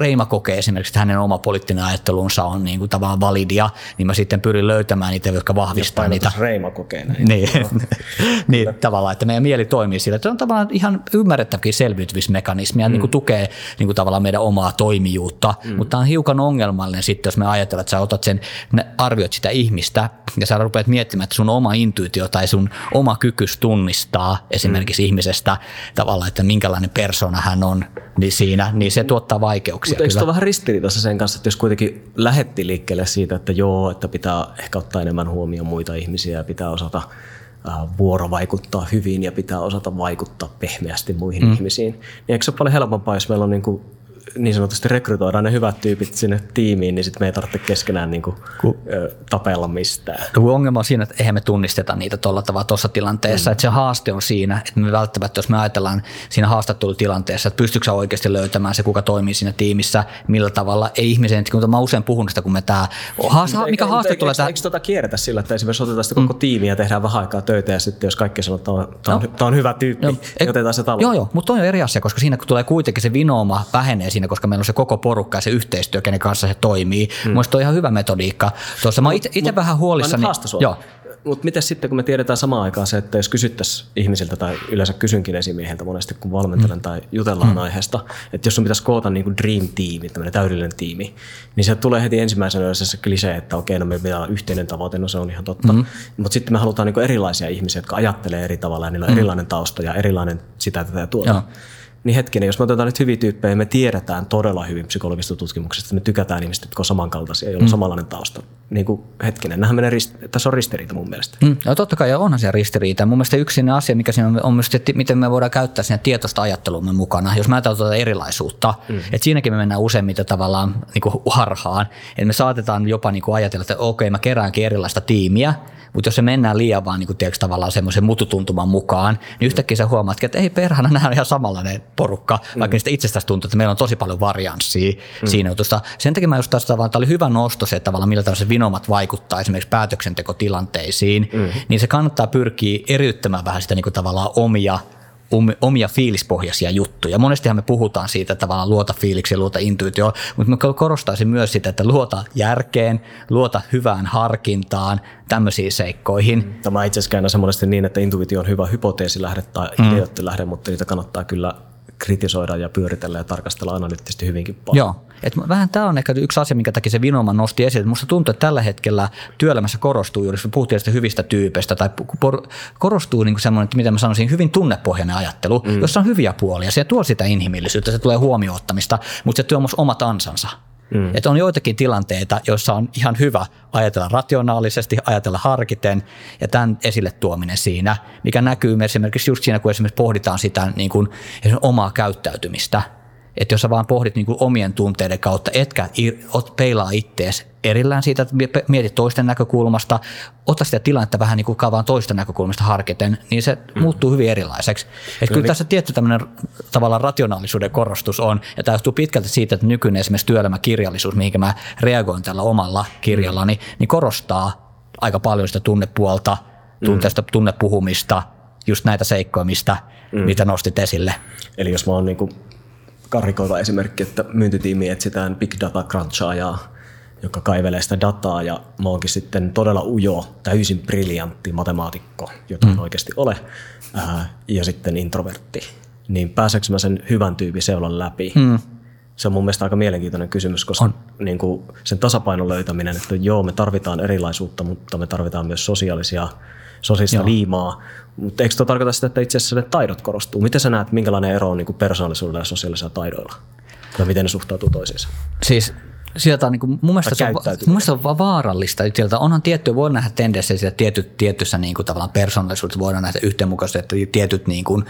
Reima kokee esimerkiksi, että hänen oma poliittinen ajattelunsa on niin kuin tavallaan validia, niin mä sitten pyrin löytämään niitä, jotka vahvistaa niitä. Reima kokee näin. Niin, niin tavallaan, että meidän mieli toimii sillä, että se on tavallaan ihan ymmärrettäväkin selviytymismekanismia, mm. niin kuin tukee niin kuin tavallaan meidän omaa toimijuutta, mm. mutta on hiukan on ongelmallinen sitten, jos me ajatellaan, että sä otat sen, arvioit sitä ihmistä ja sä rupeat miettimään, että sun oma intuitio tai sun oma kykys tunnistaa esimerkiksi mm. ihmisestä tavallaan, että minkälainen persona hän on, niin siinä, niin se tuottaa vaikeuksia. Mutta eikö se ole vähän ristiriidassa sen kanssa, että jos kuitenkin lähetti liikkeelle siitä, että joo, että pitää ehkä ottaa enemmän huomioon muita ihmisiä ja pitää osata vuorovaikuttaa hyvin ja pitää osata vaikuttaa pehmeästi muihin mm. ihmisiin. Niin eikö se ole paljon helpompaa, jos meillä on niin kuin niin sanotusti rekrytoidaan ne hyvät tyypit sinne tiimiin, niin sitten me ei tarvitse keskenään niin kuin, Ku, ö, tapella mistään. No, ongelma on siinä, että eihän me tunnisteta niitä tuolla tavalla tuossa tilanteessa. Mm. Että se haaste on siinä, että me välttämättä, jos me ajatellaan siinä haastattelutilanteessa, että pystyykö oikeasti löytämään se, kuka toimii siinä tiimissä, millä tavalla, ei ihmisen, kun mä usein puhun sitä, kun me tämä, haasta, mikä haaste tulee tähän. Eikö tuota kierretä sillä, että esimerkiksi otetaan sitä koko mm. tiimiä ja tehdään vähän aikaa töitä ja sitten jos kaikki sanoo, että tämä on, on, on hyvä tyyppi, no, niin otetaan se talo. Joo, joo, mutta on jo eri asia, koska siinä kun tulee kuitenkin se vinooma vähenee siinä, koska meillä on se koko porukka ja se yhteistyö, kenen kanssa se toimii. Hmm. Mielestäni on ihan hyvä metodiikka. Tuossa mä itse vähän huolissani. Joo. Mutta miten sitten, kun me tiedetään samaan aikaan se, että jos kysyttäisiin ihmisiltä tai yleensä kysynkin esimieheltä monesti, kun valmentelen mm. tai jutellaan mm. aiheesta, että jos sun pitäisi koota niin kuin dream tiimi, tämmöinen täydellinen tiimi, niin se tulee heti ensimmäisenä se klisee, että okei, no me pitää olla yhteinen tavoite, no se on ihan totta. Mm. Mutta sitten me halutaan niin kuin erilaisia ihmisiä, jotka ajattelee eri tavalla ja niillä on mm. erilainen tausta ja erilainen sitä tätä ja tuota. Joo niin hetkinen, jos me otetaan nyt hyviä tyyppejä, me tiedetään todella hyvin psykologisesta tutkimuksesta, me tykätään ihmistä, jotka on samankaltaisia, joilla on mm. samanlainen tausta. Niin kuin, hetkinen, nämähän menee rist- tässä on ristiriita mun mielestä. Mm, no totta kai, ja onhan se ristiriita. Mun mielestä yksi asia, mikä siinä on, on myös, että miten me voidaan käyttää siinä tietoista ajattelumme mukana, jos mä ajatellaan tuota erilaisuutta. Mm. Että siinäkin me mennään useimmiten tavallaan niin kuin harhaan. Että me saatetaan jopa niin kuin ajatella, että okei, mä keräänkin erilaista tiimiä, mutta jos se mennään liian vaan niin kuin, tiedätkö, tavallaan semmoisen mututuntuman mukaan, niin yhtäkkiä sä huomaat, että ei perhana, nämä on ihan samanlainen porukka, mm. vaikka niistä itsestäsi tuntuu, että meillä on tosi paljon varianssia mm. siinä jutussa. Sen takia mä just taas tavallaan, tämä oli hyvä nosto se, että tavallaan millä tavalla se vinomat vaikuttaa esimerkiksi päätöksentekotilanteisiin, mm. niin se kannattaa pyrkiä eriyttämään vähän sitä niin kuin, tavallaan omia omia fiilispohjaisia juttuja. Monestihan me puhutaan siitä että tavallaan luota fiiliksi ja luota intuitioon, mutta mä korostaisin myös sitä, että luota järkeen, luota hyvään harkintaan, tämmöisiin seikkoihin. Mm. Tämä itse asiassa käännä monesti niin, että intuitio on hyvä hypoteesilähde tai mm. ideoottilähde, mutta niitä kannattaa kyllä kritisoida ja pyöritellä ja tarkastella analyyttisesti hyvinkin paljon. Joo. Et vähän tämä on ehkä yksi asia, minkä takia se Vinoma nosti esille. Minusta tuntuu, että tällä hetkellä työelämässä korostuu juuri, jos puhuttiin hyvistä tyypeistä, tai korostuu niin semmoinen, että miten mä sanoisin, hyvin tunnepohjainen ajattelu, mm. jossa on hyviä puolia. Se tuo sitä inhimillisyyttä, se tulee huomioottamista, mutta se tuo myös omat ansansa. Mm. Että on joitakin tilanteita, joissa on ihan hyvä ajatella rationaalisesti, ajatella harkiten ja tämän esille tuominen siinä, mikä näkyy esimerkiksi just siinä, kun esimerkiksi pohditaan sitä niin kuin, omaa käyttäytymistä – että jos sä vaan pohdit niin kuin omien tunteiden kautta, etkä peilaa ittees erillään siitä, että mietit toisten näkökulmasta, ota sitä tilannetta vähän niin kuin vaan toista näkökulmasta harkiten, niin se mm. muuttuu hyvin erilaiseksi. Että kyllä tässä tietty tämmöinen tavallaan rationaalisuuden korostus on, ja tämä johtuu pitkälti siitä, että nykyinen esimerkiksi työelämäkirjallisuus, mihin mä reagoin tällä omalla kirjallani, mm. niin korostaa aika paljon sitä tunnepuolta, tunteesta, mm. tunnepuhumista, just näitä seikkoja, mistä, mm. mitä nostit esille. Eli jos mä oon niin karikoiva esimerkki, että myyntitiimi etsitään big data crunchaajaa, joka kaivelee sitä dataa ja mä oonkin sitten todella ujo, täysin briljantti matemaatikko, jota mm. oikeasti ole, ää, ja sitten introvertti. Niin pääseekö mä sen hyvän tyypin seulan läpi? Mm. Se on mun mielestä aika mielenkiintoinen kysymys, koska on. Niin kuin sen tasapainon löytäminen, että joo, me tarvitaan erilaisuutta, mutta me tarvitaan myös sosiaalisia sosiaalista liimaa. Mutta eikö tuo tarkoita sitä, että itse asiassa ne taidot korostuu? Miten sä näet, minkälainen ero on niin persoonallisuudella ja sosiaalisilla taidoilla? Tai miten ne suhtautuu toisiinsa? Siis sieltä on, niin kuin, mun, mielestä se on, mun mielestä on vaarallista. Sieltä onhan tiettyä, voi nähdä tendenssejä, että tietyt, tietyssä niin kuin, tavallaan persoonallisuudessa voidaan nähdä yhteenmukaisesti, että tietyt niin kuin,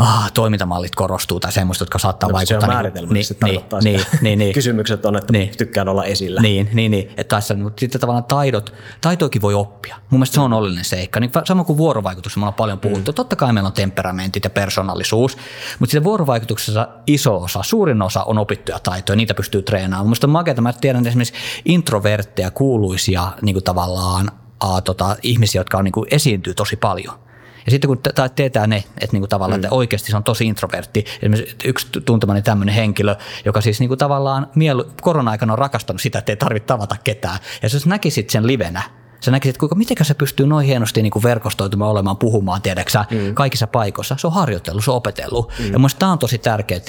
ah, toimintamallit korostuu tai semmoista, jotka saattaa no, vaikuttaa. Se on määritelmä, niin, niin, niin, niin, niin, Kysymykset on, että niin, tykkään olla esillä. Niin, niin, niin. Että tässä, mutta sitten tavallaan taidot, taitoikin voi oppia. Mun mielestä se on oleellinen seikka. Niin sama kuin vuorovaikutus, me ollaan paljon puhuttu. Mm. Totta kai meillä on temperamentit ja persoonallisuus, mutta sitten vuorovaikutuksessa iso osa, suurin osa on opittuja taitoja, niitä pystyy treenaamaan. Mielestäni on makeata, mä tiedän esimerkiksi introvertteja, kuuluisia niin kuin tavallaan a, tota, ihmisiä, jotka on, niin kuin esiintyy tosi paljon – ja sitten kun teetään ne, että niinku tavallaan, mm. että oikeasti se on tosi introvertti. Esimerkiksi yksi tuntemani tämmöinen henkilö, joka siis niinku tavallaan mielu, korona-aikana on rakastanut sitä, että ei tarvitse tavata ketään. Ja jos näkisit sen livenä, sä näkisit, kuinka miten se pystyy noin hienosti niin kuin verkostoitumaan olemaan, puhumaan, tiedäksä, mm. kaikissa paikoissa. Se on harjoitellut, se on opetellut. Mm. Ja mielestäni tämä on tosi tärkeä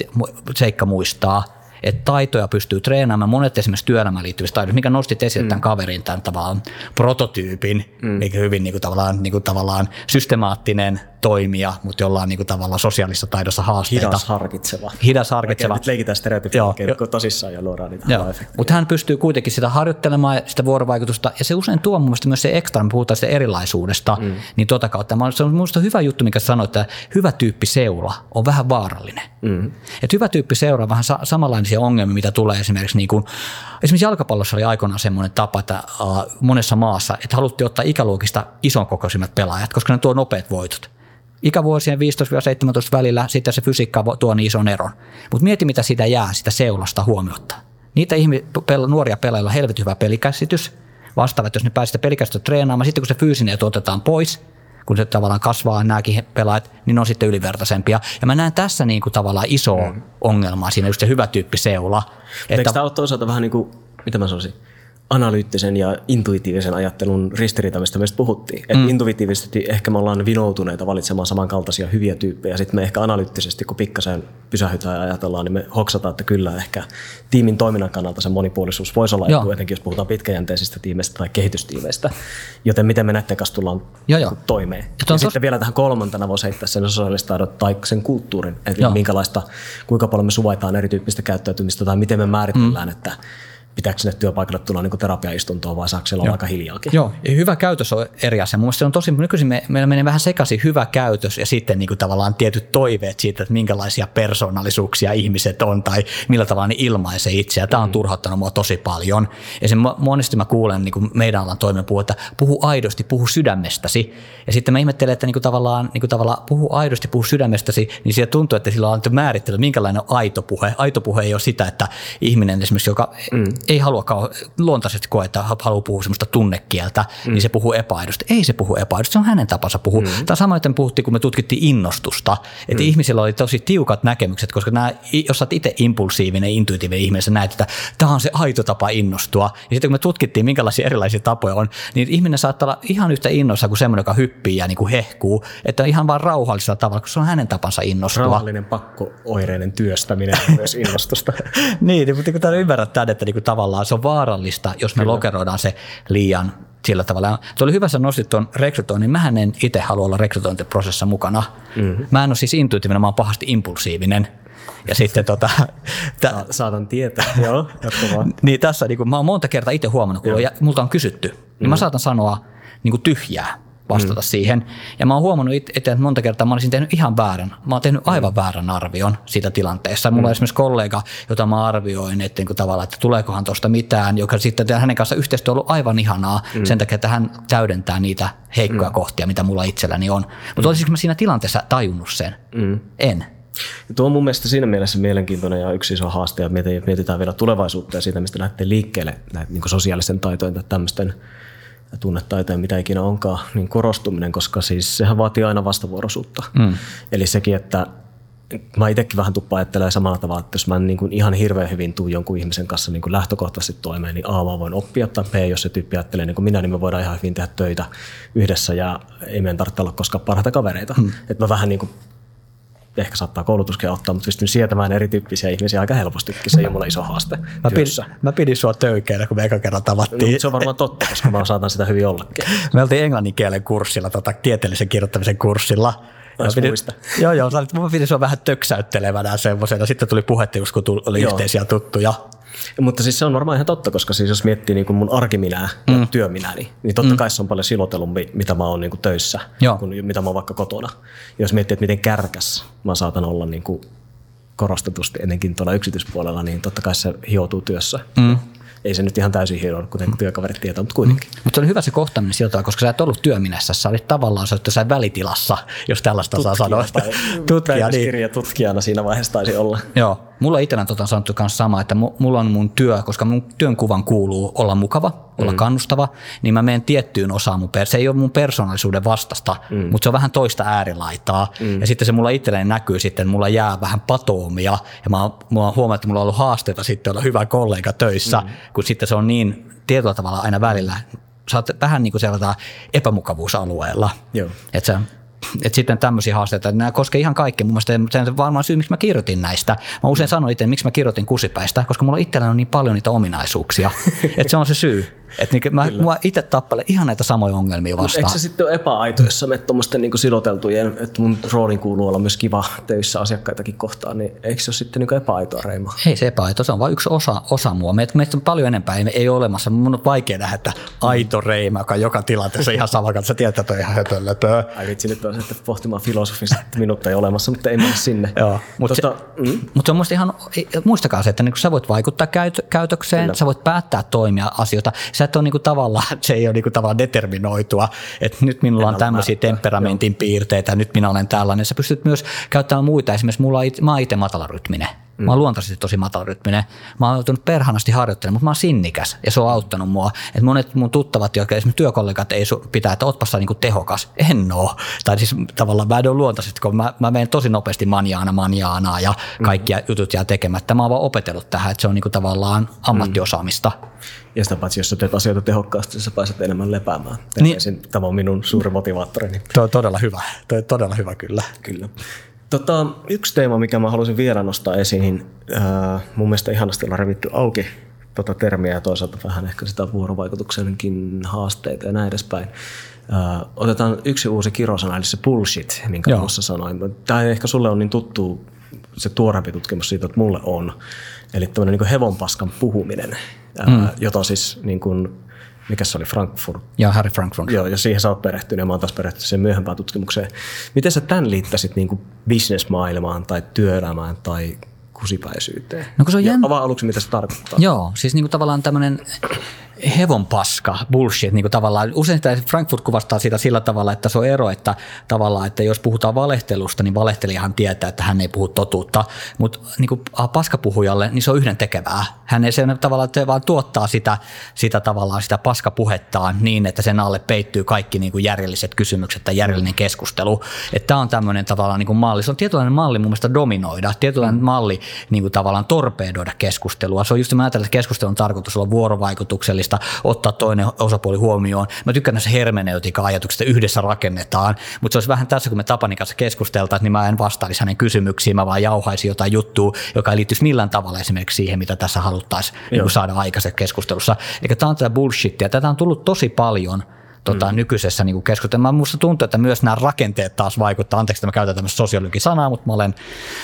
seikka muistaa, että taitoja pystyy treenaamaan. Monet esimerkiksi työelämään liittyvistä taidoista, mikä nostit esille mm. tämän kaverin, tämän tavallaan prototyypin, mm. mikä hyvin niin kuin, tavallaan, niin kuin, tavallaan systemaattinen toimija, mutta jolla on niin kuin, tavallaan sosiaalisessa taidossa haasteita. Hidas harkitseva. Hidas harkitseva. Nyt leikitään stereotypia, kun tosissaan ja luodaan niitä Joo. Mutta hän pystyy kuitenkin sitä harjoittelemaan, sitä vuorovaikutusta, ja se usein tuo mun myös se ekstra, me puhutaan sitä erilaisuudesta, mm. niin tota kautta. Se on minusta hyvä juttu, mikä sanoi, että hyvä tyyppi seura on vähän vaarallinen. Mm. Et hyvä tyyppi seura on vähän sa- samanlaisia ongelmia, mitä tulee esimerkiksi, niin kuin, esimerkiksi jalkapallossa oli aikoinaan semmoinen tapa, että monessa maassa, että haluttiin ottaa ikäluokista ison kokoisimmat pelaajat, koska ne tuo nopeat voitot ikävuosien 15-17 välillä sitten se fysiikka tuo niin ison eron. Mutta mieti, mitä siitä jää, sitä seulasta huomiota. Niitä ihmi, pel, nuoria pelaajilla on helvetin hyvä pelikäsitys. Vastaavat, jos ne pääsevät pelikäsitystä treenaamaan. Sitten kun se fyysinen etu otetaan pois, kun se tavallaan kasvaa nämäkin pelaajat, niin ne on sitten ylivertaisempia. Ja mä näen tässä niin kuin tavallaan isoa mm. ongelmaa siinä, just se hyvä tyyppi seula. Että... Eikö tämä ole toisaalta vähän niin kuin, mitä mä sanoisin, analyyttisen ja intuitiivisen ajattelun ristiriita, mistä me puhuttiin. Mm. intuitiivisesti ehkä me ollaan vinoutuneita valitsemaan samankaltaisia hyviä tyyppejä. Sitten me ehkä analyyttisesti, kun pikkasen pysähytään ja ajatellaan, niin me hoksataan, että kyllä ehkä tiimin toiminnan kannalta se monipuolisuus voisi olla etu, etenkin jos puhutaan pitkäjänteisistä tiimeistä tai kehitystiimeistä. Joten miten me näiden kanssa tullaan joo, joo. toimeen. Ja, ja sitten vielä tähän kolmantena voisi heittää sen sosiaalistaidot tai sen kulttuurin, että minkälaista, kuinka paljon me suvaitaan erityyppistä käyttäytymistä tai miten me määritellään, mm. että pitääkö sinne työpaikalle tulla niin terapiaistuntoon vai saako siellä olla aika hiljaakin? Joo, ja hyvä käytös on eri asia. Mun se on tosi, nykyisin me, meillä menee vähän sekaisin hyvä käytös ja sitten niin kuin tavallaan tietyt toiveet siitä, että minkälaisia persoonallisuuksia ihmiset on tai millä tavalla ne ilmaisee itseään. Tämä on mm. turhauttanut mua tosi paljon. Ja se monesti mä kuulen niin kuin meidän alan toimen puhua, että puhu aidosti, puhu sydämestäsi. Ja sitten mä ihmettelen, että niin kuin tavallaan, niin kuin tavallaan puhu aidosti, puhu sydämestäsi, niin siellä tuntuu, että sillä on määrittely, minkälainen on aito puhe. Aito puhe ei ole sitä, että ihminen esimerkiksi, joka mm ei halua luontaisesti koe, että haluaa puhua semmoista tunnekieltä, mm. niin se puhuu epäaidosti. Ei se puhu epäaidosti, se on hänen tapansa puhua. Mm. Tämä sama, että puhuttiin, kun me tutkittiin innostusta, että mm. ihmisillä oli tosi tiukat näkemykset, koska nämä, jos olet itse impulsiivinen, intuitiivinen ihminen, sä näet, että tämä on se aito tapa innostua. Ja sitten kun me tutkittiin, minkälaisia erilaisia tapoja on, niin ihminen saattaa olla ihan yhtä innossa kuin semmoinen, joka hyppii ja niin kuin hehkuu, että ihan vaan rauhallisella tavalla, koska se on hänen tapansa innostua. Rauhallinen pakkooireinen työstäminen myös innostusta. niin, mutta kun ymmärrät tämän, että niin kuin tavallaan se on vaarallista, jos me Kyllä. lokeroidaan se liian sillä tavalla. Tuo oli hyvä, että nostit tuon rekrytoinnin. Mähän en itse halua olla rekrytointiprosessissa mukana. Mm-hmm. Mä en ole siis intuitiivinen, mä oon pahasti impulsiivinen. Ja sitten tota... Tä, Saatan tietää, joo, niin tässä niin kun, mä oon monta kertaa itse huomannut, kun on, multa on kysytty, niin mm-hmm. mä saatan sanoa niin kuin tyhjää vastata mm. siihen. Ja mä oon huomannut itse, että monta kertaa mä olisin tehnyt ihan väärän. Mä oon tehnyt aivan mm. väärän arvion siitä tilanteessa. Mulla mm. on esimerkiksi kollega, jota mä arvioin, että, niin tavallaan, että tuleekohan tuosta mitään, joka sitten hänen kanssa yhteistyö on ollut aivan ihanaa mm. sen takia, että hän täydentää niitä heikkoja mm. kohtia, mitä mulla itselläni on. Mutta mm. olisinko mä siinä tilanteessa tajunnut sen? Mm. En. Ja tuo on mun mielestä siinä mielessä mielenkiintoinen ja yksi iso haaste, ja mietitään vielä tulevaisuutta ja siitä, mistä lähtee liikkeelle näitä niin sosiaalisten taitojen tai tämmöisten tunnetaitoja, mitä ikinä onkaan, niin korostuminen, koska siis sehän vaatii aina vastavuoroisuutta. Mm. Eli sekin, että mä itsekin vähän tuppaan ajattelemaan samalla tavalla, että jos mä niin kuin ihan hirveän hyvin tuu jonkun ihmisen kanssa niin kuin lähtökohtaisesti toimeen, niin A, mä voin oppia, tai B, jos se tyyppi ajattelee niin kuin minä, niin me voidaan ihan hyvin tehdä töitä yhdessä ja ei meidän tarvitse olla koskaan parhaita kavereita. Mm. Että mä vähän niin kuin ehkä saattaa koulutuskin auttaa, mutta pystyn sietämään erityyppisiä ihmisiä aika helpostikin. Se ei ole mulle iso haaste mä pidin, mä pidin sua töykeänä, kun me eka kerran tavattiin. No, se on varmaan totta, koska mä saatan sitä hyvin ollakin. Me oltiin englannin kielen kurssilla, tota, tieteellisen kirjoittamisen kurssilla. Mä pidin, joo, joo, mä pidin sua vähän töksäyttelevänä semmoisena. Sitten tuli puhetius, kun tuli joo. yhteisiä tuttuja. Mutta siis se on varmaan ihan totta, koska siis jos miettii niin kuin mun arkiminää ja mm. työminäni, niin totta mm. kai se on paljon silotelumpi, mitä mä oon niin kuin töissä, Joo. kuin mitä mä oon vaikka kotona. Jos miettii, että miten kärkäs mä saatan olla niin kuin korostetusti ennenkin tuolla yksityispuolella, niin totta kai se hioutuu työssä. Mm ei se nyt ihan täysin hieno, kuten mm. työkaverit tietää, mutta kuitenkin. Mm. Mutta se oli hyvä se kohtaaminen sieltä, koska sä et ollut työminässä, sä olit tavallaan sä olit välitilassa, jos tällaista Tutkija saa sanoa. Tutkija, niin. tutkijana siinä vaiheessa taisi olla. Joo, mulla itsellä tota sanottu myös sama, että mulla on mun työ, koska mun työnkuvan kuuluu olla mukava, olla mm. kannustava, niin mä menen tiettyyn osaan mun per- Se ei ole mun persoonallisuuden vastasta, mm. mutta se on vähän toista äärilaitaa. Mm. Ja sitten se mulla itselleen näkyy sitten, mulla jää vähän patoomia. Ja mä mä oon huomannut, että mulla on ollut haasteita sitten olla hyvä kollega töissä, mm. kun sitten se on niin tietyllä tavalla aina välillä. Sä oot vähän niin kuin epämukavuusalueella. Joo. Et sä et sitten tämmöisiä haasteita. Nämä koskee ihan kaikkea. Mun mielestä se on varmaan syy, miksi mä kirjoitin näistä. Mä usein sanon itse, miksi mä kirjoitin kusipäistä, koska mulla itselläni on niin paljon niitä ominaisuuksia. että se on se syy. Että niin, mä, mä itse tappelen ihan näitä samoja ongelmia vastaan. Eikö se sitten ole epäaito, jos sä menet tuommoisten niin siloteltujen, että mun roolin kuuluu olla myös kiva töissä asiakkaitakin kohtaan, niin eikö se ole sitten niin epäaitoa reima? Ei se epäaito, se on vain yksi osa, osa mua. Meitä, meitä on paljon enempää, ei, ei ole olemassa. Mun on vaikea nähdä, että aito reima, joka joka tilanteessa ihan sama, että sä tiedät, että on ihan hötöllä. Ai vitsi, nyt on sitten pohtimaan filosofista, että minut ei olemassa, mutta ei mene sinne. Joo, mutta tota, se, mm. mut se on musta ihan, muistakaa se, että niin sä voit vaikuttaa käyt, käytökseen, Kyllä. sä voit päättää toimia asioita. Sä et ole niin tavallaan tavallaan, se ei ole niin kuin tavallaan determinoitua, että nyt minulla on tämmöisiä temperamentin piirteitä, nyt minä olen tällainen. Sä pystyt myös käyttämään muita, esimerkiksi mulla on, mä oon itse matalarytminen. Mm. Mä oon luontaisesti tosi matalarytminen. Mä oon joutunut perhanasti harjoittelemaan, mutta mä oon sinnikäs ja se on auttanut mua. Et monet mun tuttavat, jotka esimerkiksi työkollegat ei su- pitää, että ootpas niinku tehokas. En oo. Tai siis tavallaan mä en ole luontaisesti, kun mä, mä menen tosi nopeasti manjaana manjaanaa ja kaikkia mm. jutut jää tekemättä. Mä oon vaan opetellut tähän, että se on niinku tavallaan ammattiosaamista. Mm. Ja sitä paitsi, jos sä teet asioita tehokkaasti, sä pääset enemmän lepäämään. Niin. Tämä on minun suuri motivaattorini. Tuo on todella hyvä. Tuo on todella hyvä, kyllä. Kyllä. Tota, yksi teema, mikä mä haluaisin vielä nostaa esiin, niin äh, mun mielestä ihanasti ollaan revitty auki tota termiä ja toisaalta vähän ehkä sitä vuorovaikutuksenkin haasteita ja näin edespäin. Äh, otetaan yksi uusi kirosana, eli se bullshit, minkä Joo. tuossa sanoin. Tämä ehkä sulle on niin tuttu se tuoreempi tutkimus siitä, että mulle on. Eli tämmöinen niin hevonpaskan puhuminen, mm. ää, jota siis niin kuin, mikä se oli, Frankfurt? Joo, Harry Frankfurt. Joo, ja siihen sä oot perehtynyt ja mä oon taas perehtynyt sen myöhempään tutkimukseen. Miten sä tämän liittäisit niin kuin bisnesmaailmaan tai työelämään tai kusipäisyyteen? No, kun se on jännä... Avaa aluksi, mitä se tarkoittaa. Joo, siis niin kuin tavallaan tämmöinen hevon paska, bullshit, niin kuin tavallaan. Usein sitä Frankfurt kuvastaa sitä sillä tavalla, että se on ero, että tavallaan, että jos puhutaan valehtelusta, niin valehtelijahan tietää, että hän ei puhu totuutta, mutta niin kuin paskapuhujalle, niin se on yhden tekevää. Hän ei se tavallaan, että se vaan tuottaa sitä, sitä tavallaan sitä paskapuhettaan niin, että sen alle peittyy kaikki niin kuin järjelliset kysymykset tai järjellinen keskustelu. Että tämä on tämmöinen tavallaan niin kuin malli. Se on tietynlainen malli mun mielestä dominoida, tietynlainen malli niin kuin tavallaan torpedoida keskustelua. Se on just, mä ajattelen, että keskustelun tarkoitus olla vuorovaikutuksellista mahdollista ottaa toinen osapuoli huomioon. Mä tykkään näistä hermeneutika-ajatuksista, yhdessä rakennetaan, mutta se olisi vähän tässä, kun me Tapanin kanssa keskusteltaisiin, niin mä en vastaisi hänen kysymyksiin, mä vaan jauhaisin jotain juttua, joka ei liittyisi millään tavalla esimerkiksi siihen, mitä tässä haluttaisiin niin saada aikaisemmin keskustelussa. Eli tämä on tätä bullshittia. Tätä on tullut tosi paljon – tota, mm. nykyisessä niin keskustelussa. Minusta tuntuu, että myös nämä rakenteet taas vaikuttaa. Anteeksi, että mä käytän tämmöistä sosiologisanaa, mutta mä olen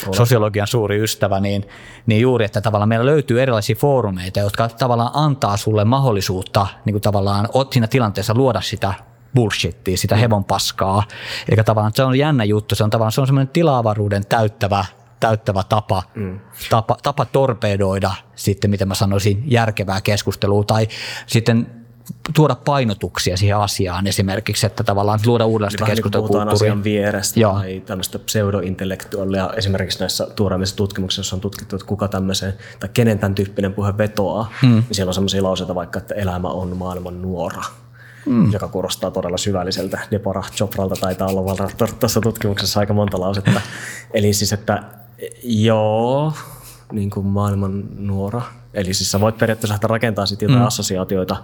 Ole. sosiologian suuri ystävä, niin, niin juuri, että tavallaan meillä löytyy erilaisia foorumeita, jotka tavallaan antaa sulle mahdollisuutta niin kuin tavallaan siinä tilanteessa luoda sitä bullshittia, sitä mm. hevon paskaa. Eli tavallaan se on jännä juttu, se on tavallaan se on semmoinen tilavaruuden täyttävä täyttävä tapa, mm. tapa, tapa torpedoida sitten, miten mä sanoisin, järkevää keskustelua tai sitten tuoda painotuksia siihen asiaan esimerkiksi, että tavallaan luoda uudenlaista keskustelukulttuuria. Niin asian vierestä Joo. tai tämmöistä pseudointellektuaalia. Esimerkiksi näissä tuoreimmissa tutkimuksissa on tutkittu, että kuka tämmöisen tai kenen tämän tyyppinen puhe vetoaa, mm. niin siellä on sellaisia lauseita vaikka, että elämä on maailman nuora. Mm. joka kuulostaa todella syvälliseltä. Depora Chopralta taitaa olla tuossa tutkimuksessa aika monta lausetta. Eli siis, että joo, niin kuin maailman nuora. Eli siis sä voit periaatteessa rakentaa sitten jotain mm. assosiaatioita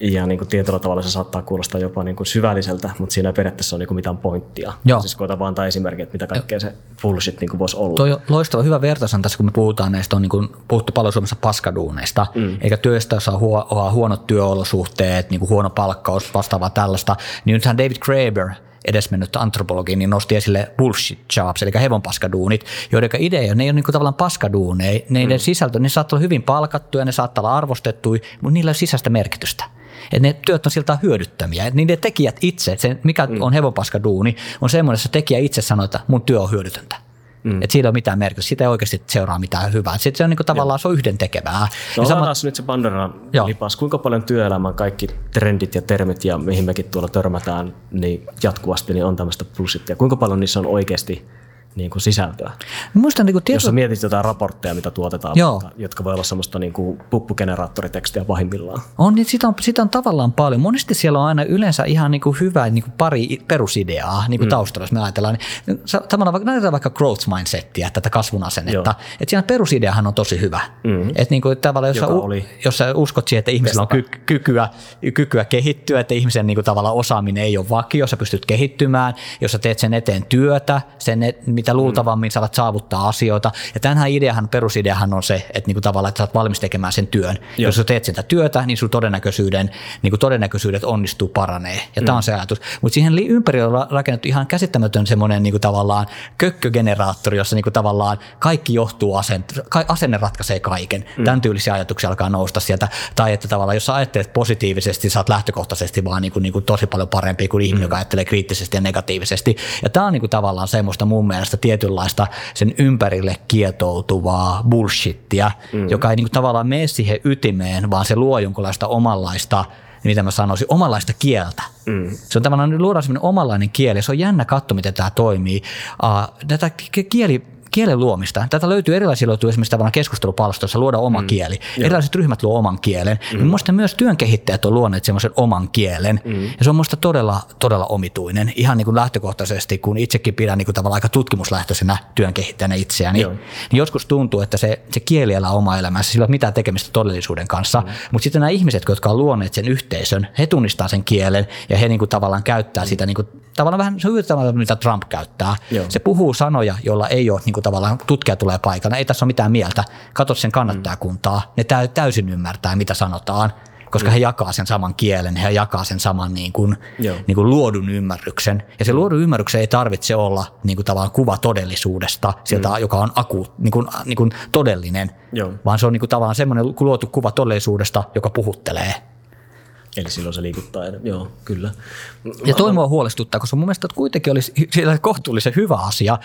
ja niin kuin tietyllä tavalla se saattaa kuulostaa jopa niin kuin syvälliseltä, mutta siinä ei periaatteessa ole niin kuin mitään pointtia. Joo. Siis koeta vaan antaa esimerkki, että mitä kaikkea se bullshit niin kuin voisi olla. Tuo on loistava hyvä vertaus tässä, kun me puhutaan näistä, on niin kuin puhuttu paljon Suomessa paskaduuneista, mm. eikä työstä saa huo, huonot työolosuhteet, niin kuin huono palkkaus, vastaavaa tällaista. Niin nythän David Graeber, edesmennyt antropologi, niin nosti esille bullshit jobs, eli hevonpaskaduunit, joiden idea, ne ei ole niin kuin tavallaan paskaduuneja, ne mm. sisältö, ne saattaa olla hyvin palkattuja, ne saattaa olla arvostettuja, mutta niillä ei ole sisäistä merkitystä. Et ne työt on siltä hyödyttömiä. Et niiden tekijät itse, se mikä mm. on hevonpaskaduuni, on semmoinen, että tekijä itse sanoo, että mun työ on hyödytöntä. Mm. Että siitä ei ole mitään merkitystä, siitä ei oikeasti seuraa mitään hyvää. Sitten se on niin kuin, tavallaan se on yhden tekevää. No ja sama... nyt se Pandoran lipas. Kuinka paljon työelämän kaikki trendit ja termit ja mihin mekin tuolla törmätään niin jatkuvasti niin on tämmöistä plussittia. Kuinka paljon niissä on oikeasti niin kuin sisältöä. Muistan, niin kuin Jos sä mietit jotain raportteja, mitä tuotetaan, Joo. vaikka, jotka voi olla semmoista niin kuin puppugeneraattoritekstiä pahimmillaan. On, niin sitä on, sitä on tavallaan paljon. Monesti siellä on aina yleensä ihan niin kuin hyvä niin kuin pari perusideaa niin kuin mm. taustalla, jos me ajatellaan. Niin, vaikka, näytetään vaikka growth mindsettiä, tätä kasvun asennetta. Että siinä perusideahan on tosi hyvä. Mm. Että niin kuin, tavallaan, jos, sä, Joka oli jos sä uskot siihen, että ihmisellä on ky- kykyä, kykyä kehittyä, että ihmisen niin kuin, tavallaan osaaminen ei ole vakio, sä pystyt kehittymään, jos sä teet sen eteen työtä, sen, et, mitä luultavammin sä alat saavuttaa asioita. Ja tämänhän ideahan, perusideahan on se, että niin kuin, tavallaan, että sä oot valmis tekemään sen työn. Joo. Jos sä teet sitä työtä, niin sun todennäköisyyden, niin kuin todennäköisyydet onnistuu paranee. Ja tämä on se ajatus. Mutta siihen li- ympäri on ra- rakennettu ihan käsittämätön semmoinen niin kuin tavallaan kökkögeneraattori, jossa niin kuin tavallaan kaikki johtuu asent, ka- asenne ratkaisee kaiken. Mm. Tämän tyylisiä ajatuksia alkaa nousta sieltä. Tai että tavallaan jos sä ajattelet positiivisesti, sä oot lähtökohtaisesti vaan niin kuin, niin kuin tosi paljon parempi kuin ihminen, mm. joka ajattelee kriittisesti ja negatiivisesti. Ja tämä on niin kuin tavallaan semmoista mun mielestä tietynlaista sen ympärille kietoutuvaa bullshittia, mm. joka ei niin kuin tavallaan mene siihen ytimeen, vaan se luo jonkunlaista omanlaista mitä mä sanoisin, omanlaista kieltä. Mm. Se on tavallaan, luodaan semmoinen omanlainen kieli, se on jännä katto, miten tämä toimii. Uh, tätä kieli, kielen luomista. Tätä löytyy erilaisia löytyy esimerkiksi tavallaan keskustelupalstoissa luoda oma mm. kieli. Joo. Erilaiset ryhmät luo oman kielen. Mm. Minusta myös työn kehittäjät on luoneet semmoisen oman kielen. Mm. Ja se on minusta todella, todella omituinen. Ihan niin kuin lähtökohtaisesti, kun itsekin pidän niin kuin tavallaan aika tutkimuslähtöisenä työn kehittäjänä itseäni, Joo. niin joskus tuntuu, että se, se kieli elää oma elämänsä. Sillä ei ole mitään tekemistä todellisuuden kanssa. Mm. Mutta sitten nämä ihmiset, jotka on luoneet sen yhteisön, he tunnistaa sen kielen ja he niin kuin tavallaan käyttää mm. sitä niin kuin, tavallaan vähän se on mitä Trump käyttää. Joo. Se puhuu sanoja, joilla ei ole niin kuin tavallaan tutkija tulee paikalla, ei tässä ole mitään mieltä. Katso sen kannattajakuntaa, ne täysin ymmärtää, mitä sanotaan, koska he jakaa sen saman kielen, he jakaa sen saman niin kuin, niin kuin luodun ymmärryksen. Ja se luodun ymmärryksen ei tarvitse olla niin kuin tavallaan kuva todellisuudesta, sieltä, mm. joka on aku, niin kuin, niin kuin todellinen, Joo. vaan se on niin kuin tavallaan semmoinen luotu kuva todellisuudesta, joka puhuttelee. Eli silloin se liikuttaa enemmän. Joo, kyllä. Ja toi mua huolestuttaa, koska mun mielestä kuitenkin olisi kohtuullisen hyvä asia.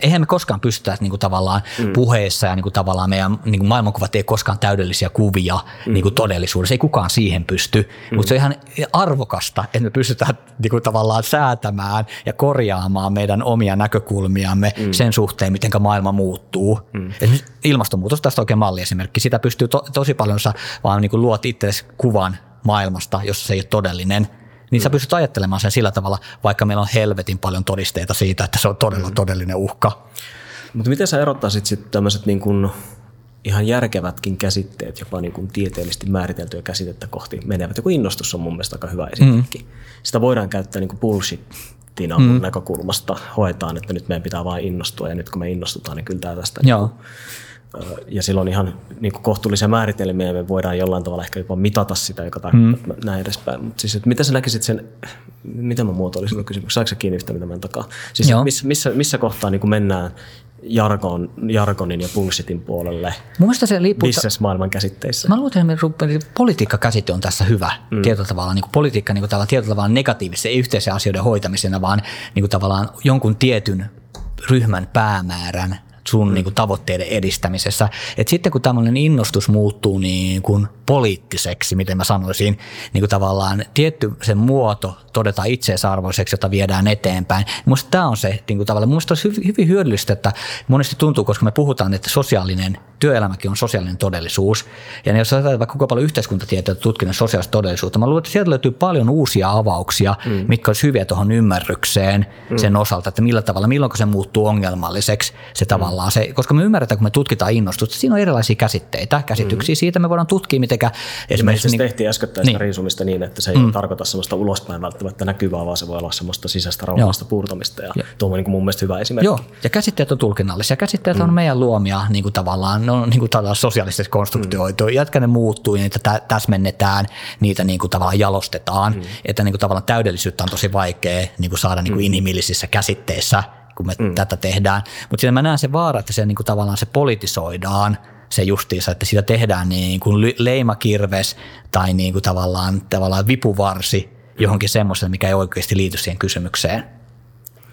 Eihän me koskaan pystytä niin kuin tavallaan mm. puheessa ja niin kuin tavallaan meidän niin kuin maailmankuvat ei koskaan täydellisiä kuvia mm. niin kuin todellisuudessa. Ei kukaan siihen pysty, mm. mutta se on ihan arvokasta, että me pystytään niin kuin tavallaan säätämään ja korjaamaan meidän omia näkökulmiamme mm. sen suhteen, miten maailma muuttuu. Mm. Esimerkiksi ilmastonmuutos tästä oikein malliesimerkki. Sitä pystyy to, tosi paljon, vaan niin kuin luot itsesi kuvan maailmasta, jos se ei ole todellinen, niin mm. sä pystyt ajattelemaan sen sillä tavalla, vaikka meillä on helvetin paljon todisteita siitä, että se on todella mm. todellinen uhka. Mutta miten sä erottaisit sitten tämmöiset niin ihan järkevätkin käsitteet, jopa niin kuin tieteellisesti määriteltyä käsitettä kohti menevät. Joku innostus on mun mielestä aika hyvä esimerkki. Mm. Sitä voidaan käyttää niin kuin bullshittina mm. näkökulmasta. Hoetaan, että nyt meidän pitää vain innostua ja nyt kun me innostutaan, niin kyllä tämä tästä Joo. Niin ja silloin ihan niin kuin kohtuullisia määritelmiä me voidaan jollain tavalla ehkä jopa mitata sitä, joka tarkoittaa mm. näin edespäin. Mutta siis, mitä sä näkisit sen, mitä mä muotoilisin kysymyksen, saako sä kiinni yhtä, mitä mä en takaa? Siis missä, missä, missä kohtaa niin kuin mennään jargon, jargonin ja bullshitin puolelle Mun se liippuu, maailman käsitteissä? Mä luulen, että politiikkakäsite on tässä hyvä mm. tietyllä tavalla. Niin kuin politiikka niin kuin tavallaan, tietyllä tavalla negatiivisen, ei yhteisen asioiden hoitamisena, vaan niin kuin tavallaan jonkun tietyn ryhmän päämäärän sun mm. niin kuin, tavoitteiden edistämisessä. Et sitten kun tämmöinen innostus muuttuu niin kuin poliittiseksi, miten mä sanoisin, niin kuin tavallaan tietty sen muoto todetaan itseisarvoiseksi, jota viedään eteenpäin. Minusta tämä on se niin kuin tavallaan, minusta olisi hyvin, hyvin hyödyllistä, että monesti tuntuu, koska me puhutaan, että sosiaalinen työelämäkin on sosiaalinen todellisuus. Ja jos ajatellaan vaikka kuinka paljon yhteiskuntatieteitä tutkinut sosiaalista todellisuutta, mä luulen, että sieltä löytyy paljon uusia avauksia, mm. mitkä olisi hyviä tuohon ymmärrykseen mm. sen osalta, että millä tavalla, milloin se muuttuu ongelmalliseksi se tavallaan se, koska me ymmärretään, kun me tutkitaan innostusta, siinä on erilaisia käsitteitä, käsityksiä, mm. siitä me voidaan tutkia, miten esimerkiksi... Niin, tehtiin äskettäin niin. riisumista niin, että se ei mm. tarkoita sellaista ulospäin välttämättä näkyvää, vaan se voi olla sellaista sisäistä rauhallista puurtamista ja, ja. tuo on niin kuin mun mielestä hyvä esimerkki. Joo, ja käsitteet on tulkinnallisia. Käsitteet mm. on meidän luomia niin kuin tavallaan, ne on niin kuin tavallaan sosiaalisesti konstruktioitu. Mm. Jatka ne muuttuu ja niitä täsmennetään, niitä niin kuin tavallaan jalostetaan. Mm. Että niin kuin tavallaan täydellisyyttä on tosi vaikea niin kuin saada niin kuin mm. inhimillisissä käsitteissä, kun me mm. tätä tehdään. Mutta siinä mä näen se vaara, että se niin kuin tavallaan se politisoidaan se justiinsa, että siitä tehdään niin kuin leimakirves tai niin kuin tavallaan, tavallaan vipuvarsi johonkin semmoiseen, mikä ei oikeasti liity siihen kysymykseen.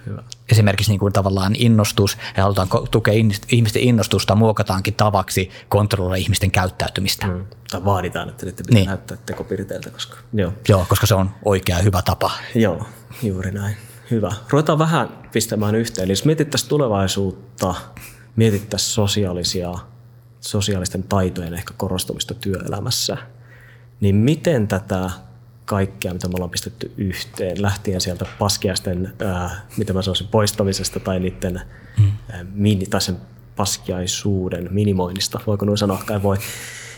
Hyvä. Esimerkiksi niin kuin tavallaan innostus ja halutaan tukea ihmisten innostusta, muokataankin tavaksi kontrolloida ihmisten käyttäytymistä. Mm. Tai vaaditaan, että nyt pitää niin. näyttää tekopirteiltä. Koska, joo. joo, koska se on oikea hyvä tapa. Joo, juuri näin. Hyvä. Ruvetaan vähän pistämään yhteen. Eli jos mietittäisiin tulevaisuutta, mietittäisiin sosiaalisia, sosiaalisten taitojen ehkä korostumista työelämässä, niin miten tätä kaikkea, mitä me ollaan pistetty yhteen, lähtien sieltä paskiaisten, ää, mitä mä sanoisin, poistamisesta tai niiden mm. ää, mini, tai sen paskiaisuuden minimoinnista, voiko noin sanoa, kai voi,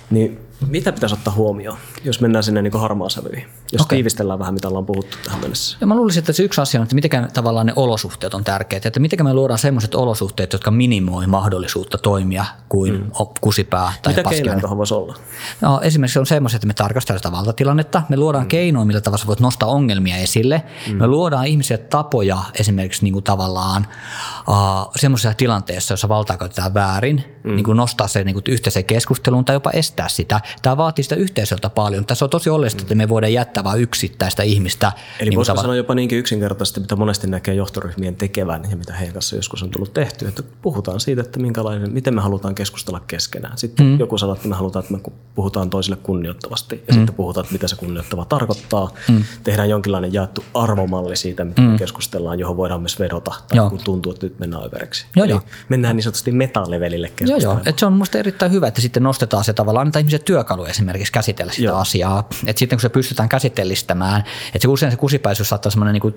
niin mitä pitäisi ottaa huomioon, jos mennään sinne niin harmaasävyihin? Jos okay. tiivistellään vähän, mitä ollaan puhuttu tähän mennessä. Ja mä luulisin, että se yksi asia on, että miten tavallaan ne olosuhteet on tärkeitä. Että miten me luodaan sellaiset olosuhteet, jotka minimoi mahdollisuutta toimia kuin mm. kusipää tai Mitä keinoja tuohon voisi olla? No, esimerkiksi on semmoiset, että me tarkastellaan sitä valtatilannetta. Me luodaan mm. keinoja, millä tavalla voit nostaa ongelmia esille. Mm. Me luodaan ihmisille tapoja esimerkiksi niin kuin tavallaan uh, semmoisessa tilanteessa, jossa valtaa käytetään väärin, mm. niin kuin nostaa se niin kuin yhteiseen keskusteluun tai jopa estää sitä. Tämä vaatii sitä yhteisöltä paljon. Tässä on tosi oleellista, että me voidaan jättää vain yksittäistä ihmistä. Eli niin voisiko tav- sanoa jopa niinkin yksinkertaisesti, mitä monesti näkee johtoryhmien tekevän ja mitä heidän kanssa joskus on tullut tehty, että puhutaan siitä, että minkälainen, miten me halutaan keskustella keskenään. Sitten mm. joku sanoo, että me halutaan, että me puhutaan toisille kunnioittavasti ja mm. sitten puhutaan, että mitä se kunnioittava tarkoittaa. Mm. Tehdään jonkinlainen jaettu arvomalli siitä, mitä mm. me keskustellaan, johon voidaan myös vedota tai kun tuntuu, että nyt mennään överiksi. Joo, Eli joo. mennään niin sanotusti metalevelille keskustelemaan. Joo, joo. Et se on minusta erittäin hyvä, että sitten nostetaan se tavallaan, annetaan ihmisen työkalu esimerkiksi käsitellä sitä joo. asiaa. Et sitten kun se pystytään käsitellistämään, että se usein se kusipäisyys saattaa semmoinen niin kuin,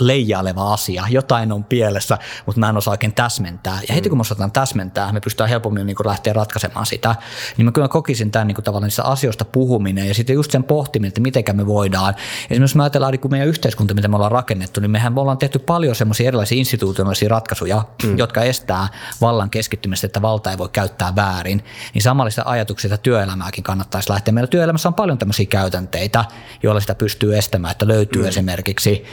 leijaileva asia, jotain on pielessä, mutta mä en osaa oikein täsmentää. Ja heti kun me osataan täsmentää, me pystytään helpommin niin kuin lähteä ratkaisemaan sitä, niin mä kyllä kokisin tämän niin kuin tavallaan niistä asioista puhuminen ja sitten just sen pohtiminen, että miten me voidaan. Esimerkiksi me ajatellaan niin kuin meidän yhteiskunta, mitä me ollaan rakennettu, niin mehän me ollaan tehty paljon semmoisia erilaisia institutionaalisia ratkaisuja, mm. jotka estää vallan keskittymistä, että valta ei voi käyttää väärin. Niin samallista ajatuksia työelämääkin kannattaisi lähteä. Meillä työelämässä on paljon tämmöisiä käytänteitä, joilla sitä pystyy estämään, että löytyy mm. esimerkiksi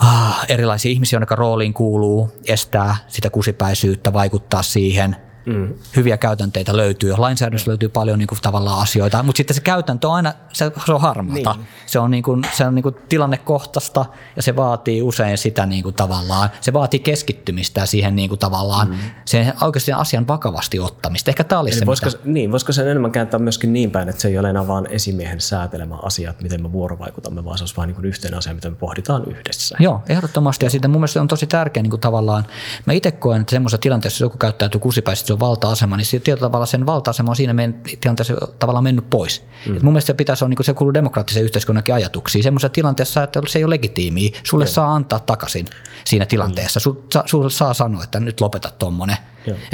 ah, erilaisia ihmisiä, joiden rooliin kuuluu estää sitä kusipäisyyttä, vaikuttaa siihen – Mm. Hyviä käytänteitä löytyy. Lainsäädännössä löytyy paljon niin kuin, tavallaan asioita, mutta sitten se käytäntö on aina, se, se on harmaata. Niin. Se on, niin kuin, se on niin kuin, tilannekohtaista ja se vaatii usein sitä niin kuin, tavallaan, se vaatii keskittymistä siihen niin kuin, tavallaan, mm. sen oikeasti asian vakavasti ottamista. Ehkä tämä olisi se, voisiko, mitä... niin, voisiko sen enemmän kääntää myöskin niin päin, että se ei ole enää vain esimiehen säätelemä asia, että miten me vuorovaikutamme, vaan se olisi vain niin yhteinen asia, mitä me pohditaan yhdessä. Joo, ehdottomasti. Ja sitten mun mielestä on tosi tärkeä niin kuin, tavallaan, mä itse koen, että semmoisessa tilanteessa, jos joku käyttäytyy kusipäisesti, on valta-asema, niin tietyllä tavalla sen valta-asema on siinä meidän tilanteessa tavallaan mennyt pois. Mm. Et mun mielestä se pitäisi olla, niin se kuuluu demokraattisen yhteiskunnankin ajatuksiin. Semmoisessa tilanteessa, että se ei ole legitiimiä, sulle Joo. saa antaa takaisin siinä tilanteessa. Mm. Sulle saa sanoa, että nyt lopeta tuommoinen.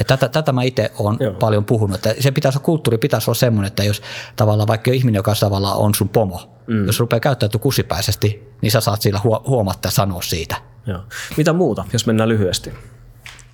tätä, tätä mä itse olen paljon puhunut, että se pitäisi olla, kulttuuri pitäisi olla semmoinen, että jos tavallaan vaikka ihminen, joka tavallaan on sun pomo, mm. jos rupeaa käyttäytymään kusipäisesti, niin sä saat sillä huomata ja sanoa siitä. Joo. Mitä muuta, jos mennään lyhyesti?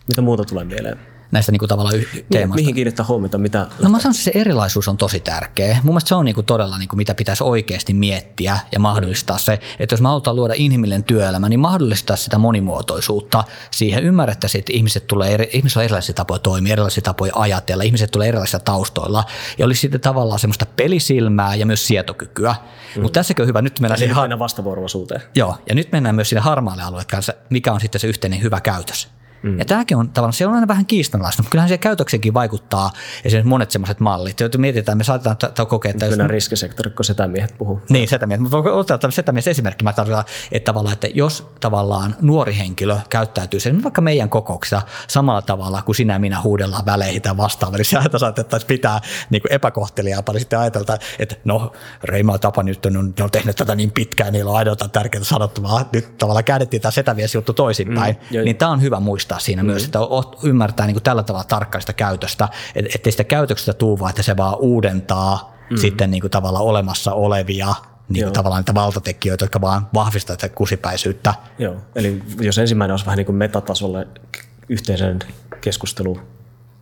Mitä muuta tulee mieleen? Näistä niin kuin tavallaan teemasta. Mihin kiinnittää huomiota? Mitä... No mä sanoisin, että se erilaisuus on tosi tärkeä. Mun mielestä se on niin kuin todella, niin kuin mitä pitäisi oikeasti miettiä ja mahdollistaa se, että jos me halutaan luoda inhimillinen työelämä, niin mahdollistaa sitä monimuotoisuutta siihen. Ymmärrettäisiin, että ihmiset tulee eri, ihmisillä on erilaisia tapoja toimia, erilaisia tapoja ajatella, ihmiset tulee erilaisilla taustoilla ja olisi sitten tavallaan semmoista pelisilmää ja myös sietokykyä. Mm. Mutta tässäkin on hyvä. Nyt mennään siihen har... vastavuoroisuuteen. Joo, ja nyt mennään myös sinne harmaalle alueelle kanssa, mikä on sitten se yhteinen hyvä käytös. Mm. Ja tämäkin on tavallaan, se on aina vähän kiistanlaista, mutta kyllähän se käytöksenkin vaikuttaa esimerkiksi monet semmoiset mallit, joita mietitään, me saatetaan t- kokea, että... Kyllä jos... riskisektori, kun setämiehet puhuu. Niin, setämiehet, mutta ottaa setämies esimerkki, mä tarkoitan, että tavallaan, että jos tavallaan nuori henkilö käyttäytyy sen vaikka meidän kokouksessa samalla tavalla kuin sinä ja minä huudellaan väleihin tai vastaavasti, niin sieltä saatettaisiin pitää niin kuin epäkohtelijaa paljon sitten ajatelta, että no Reima Tapa nyt on, on, on tehnyt tätä niin pitkään, niillä on aina tärkeää sanottavaa, nyt tavallaan käännettiin tämä setämies juttu toisinpäin, mm, niin tämä on hyvä muistaa muistaa siinä mm. myös, että ymmärtää niin kuin tällä tavalla tarkkaan sitä käytöstä, ettei sitä käytöksestä tuu vaan, että se vaan uudentaa mm. sitten niin kuin tavalla olemassa olevia niin kuin tavallaan niitä valtatekijöitä, jotka vaan vahvistavat sitä kusipäisyyttä. Joo, eli jos ensimmäinen olisi vähän niin kuin metatasolle yhteisen keskustelu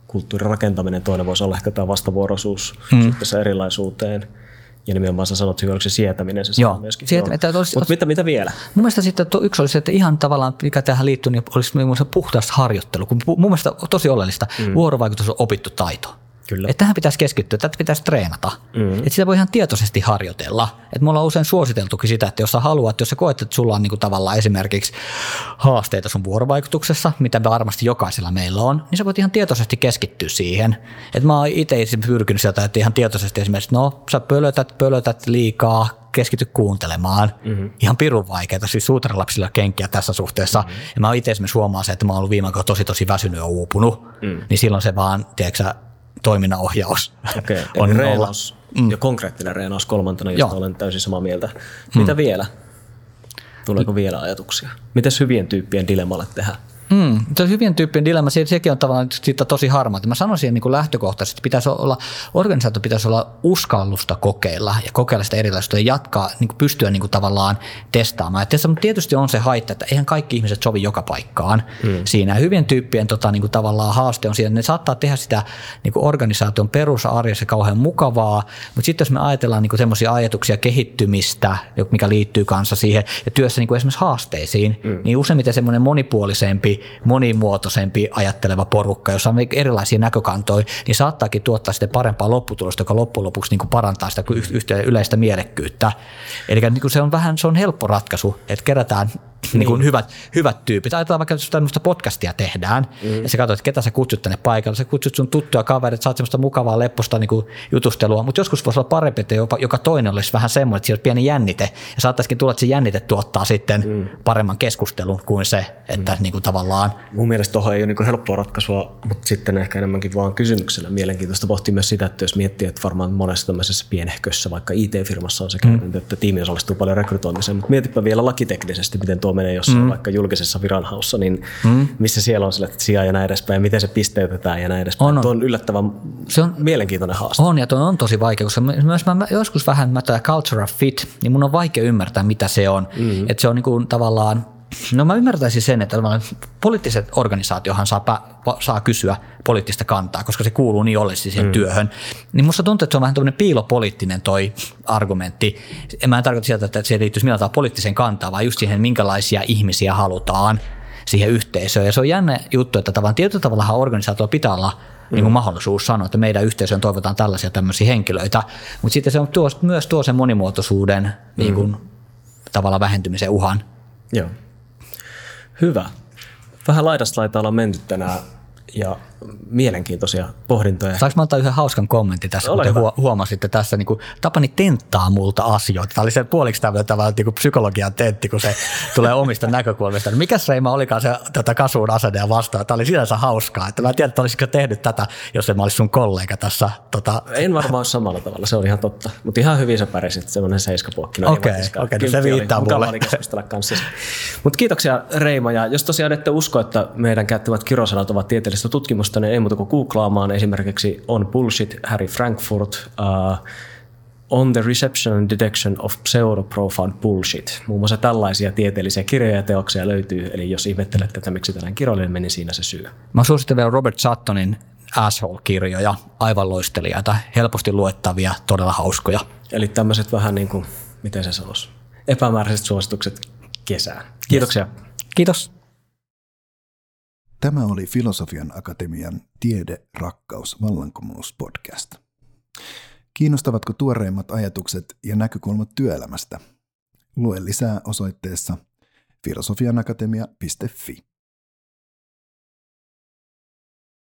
kulttuurin rakentaminen, toinen voisi olla ehkä tämä vastavuoroisuus mm. suhteessa erilaisuuteen – ja nimenomaan sä sanot, että se sietäminen se Joo, myöskin. Sietäminen, Mutta olisi, mitä, mitä vielä? Mun mielestä sitten yksi olisi, että ihan tavallaan, mikä tähän liittyy, niin olisi puhdas harjoittelu. Kun mun mielestä tosi oleellista, mm. vuorovaikutus on opittu taito. Kyllä. Että tähän pitäisi keskittyä, tätä pitäisi treenata. Mm. Että sitä voi ihan tietoisesti harjoitella. Että me ollaan usein suositeltukin sitä, että jos sä haluat, jos sä koet, että sulla on niinku tavallaan esimerkiksi haasteita sun vuorovaikutuksessa, mitä varmasti jokaisella meillä on, niin sä voit ihan tietoisesti keskittyä siihen. Että mä oon itse pyrkinyt sieltä, että ihan tietoisesti esimerkiksi, no sä pölötät, pölötät liikaa, keskity kuuntelemaan. Mm-hmm. Ihan pirun vaikeaa, siis suutaralapsilla kenkiä tässä suhteessa. Mm-hmm. Ja mä itse esimerkiksi huomaan se, että mä oon ollut viime tosi tosi väsynyt ja uupunut, mm. niin silloin se vaan, tiedätkö toiminnanohjaus okay. on reenaus, mm. ja konkreettinen reenaus kolmantena, josta Joo. olen täysin samaa mieltä. Mitä mm. vielä? Tuleeko vielä ajatuksia? Mitäs hyvien tyyppien dilemmalle tehdään? Mm, se hyvien tyyppien dilemma, se, sekin on tavallaan siitä tosi harmaa. Mä sanoisin niin kuin lähtökohtaisesti, että pitäisi olla, organisaatio pitäisi olla uskallusta kokeilla ja kokeilla sitä erilaisuutta ja jatkaa, niin kuin pystyä niin kuin tavallaan testaamaan. Ja testa, mutta tietysti on se haitta, että eihän kaikki ihmiset sovi joka paikkaan mm. siinä. Hyvien tyyppien tota, niin kuin tavallaan haaste on siinä, että ne saattaa tehdä sitä niin kuin organisaation perusarjessa kauhean mukavaa, mutta sitten jos me ajatellaan niin semmoisia ajatuksia kehittymistä, mikä liittyy kanssa siihen ja työssä niin kuin esimerkiksi haasteisiin, mm. niin useimmiten semmoinen monipuolisempi monimuotoisempi ajatteleva porukka, jossa on erilaisia näkökantoja, niin saattaakin tuottaa sitten parempaa lopputulosta, joka loppujen lopuksi niin kuin parantaa sitä yleistä mielekkyyttä. Eli niin kuin se on vähän se on helppo ratkaisu, että kerätään niin. niin kuin hyvät, hyvät tyypit. Ajatellaan vaikka, jos tämmöistä podcastia tehdään, mm. ja sä katsot, että ketä sä kutsut tänne paikalle. Sä kutsut sun tuttuja kavereita, saat semmoista mukavaa, lepposta niin kuin jutustelua, mutta joskus voisi olla parempi, että jopa, joka toinen olisi vähän semmoinen, että siellä on pieni jännite, ja saattaisikin tulla, että se jännite tuottaa sitten mm. paremman keskustelun kuin se, että mm. niin kuin tavallaan... Mun mielestä tuohon ei ole niin helppoa ratkaisua, mutta sitten ehkä enemmänkin vaan kysymyksenä mielenkiintoista pohtia myös sitä, että jos miettii, että varmaan monessa tämmöisessä pienehkössä, vaikka IT-firmassa on se mm. että tiimi osallistuu paljon rekrytoimiseen, mutta mietipä vielä lakiteknisesti, miten tuo menee jossain mm. vaikka julkisessa viranhaussa, niin mm. missä siellä on sille sijaa ja näin edespäin, miten se pisteytetään ja näin edespäin. On, on. Tuo on yllättävän se on, mielenkiintoinen haaste. On ja tuo on tosi vaikea, koska myös mä, joskus vähän mä tämä cultural fit, niin mun on vaikea ymmärtää, mitä se on. Mm. Että se on niin kuin tavallaan No mä ymmärtäisin sen, että poliittiset organisaatiohan saa, saa kysyä poliittista kantaa, koska se kuuluu niin ollisesti siihen mm. työhön. Niin musta tuntuu, että se on vähän tämmöinen piilopoliittinen toi argumentti. En mä en tarkoita sieltä, että se liittyisi millään tavalla poliittiseen kantaan, vaan just siihen, minkälaisia ihmisiä halutaan siihen yhteisöön. Ja se on jännä juttu, että tavallaan tietyllä tavalla organisaatio pitää olla mm. niin kuin mahdollisuus sanoa, että meidän yhteisöön toivotaan tällaisia tämmöisiä henkilöitä, mutta sitten se on tuo, myös tuo sen monimuotoisuuden mm. niin kuin, tavalla vähentymisen uhan. Joo. Hyvä. Vähän laidasta laitaa olla menty tänään ja mielenkiintoisia pohdintoja. Saanko mä antaa yhden hauskan kommentin tässä, Ole kuten huomasitte tässä, niin kuin Tapani tenttaa multa asioita. Tämä oli se puoliksi tämmöinen tavallaan niin psykologian tentti, kun se tulee omista näkökulmista. No mikäs Reima olikaan se tota, kasuun asenne ja vastaan? Tämä oli sinänsä hauskaa. Että mä en tiedä, että olisiko tehnyt tätä, jos en mä olisi sun kollega tässä. Tota... En varmaan samalla tavalla, se on ihan totta. Mutta ihan hyvin sä pärjäsit, semmoinen seiskapuokki. Okei, okay, okay, no se viittaa mulle. Mutta kiitoksia Reima. Ja jos tosiaan ette usko, että meidän käyttämät kirosanat ovat tieteellistä tutkimusta, niin ei muuta kuin googlaamaan esimerkiksi On Bullshit, Harry Frankfurt, uh, On the Reception and Detection of Pseudo-Profound Bullshit. Muun muassa tällaisia tieteellisiä kirjoja ja teoksia löytyy, eli jos ihmettelette, että miksi tällainen kirjallinen meni, siinä se syy. Mä suosittelen vielä Robert Suttonin Asshole-kirjoja, aivan loistelijaita, helposti luettavia, todella hauskoja. Eli tämmöiset vähän niin kuin, miten se sanoisi, epämääräiset suositukset kesään. Kiitoksia. Yes. Kiitos. Tämä oli Filosofian Akatemian Tiede, rakkaus, vallankumous podcast. Kiinnostavatko tuoreimmat ajatukset ja näkökulmat työelämästä? Lue lisää osoitteessa filosofianakatemia.fi.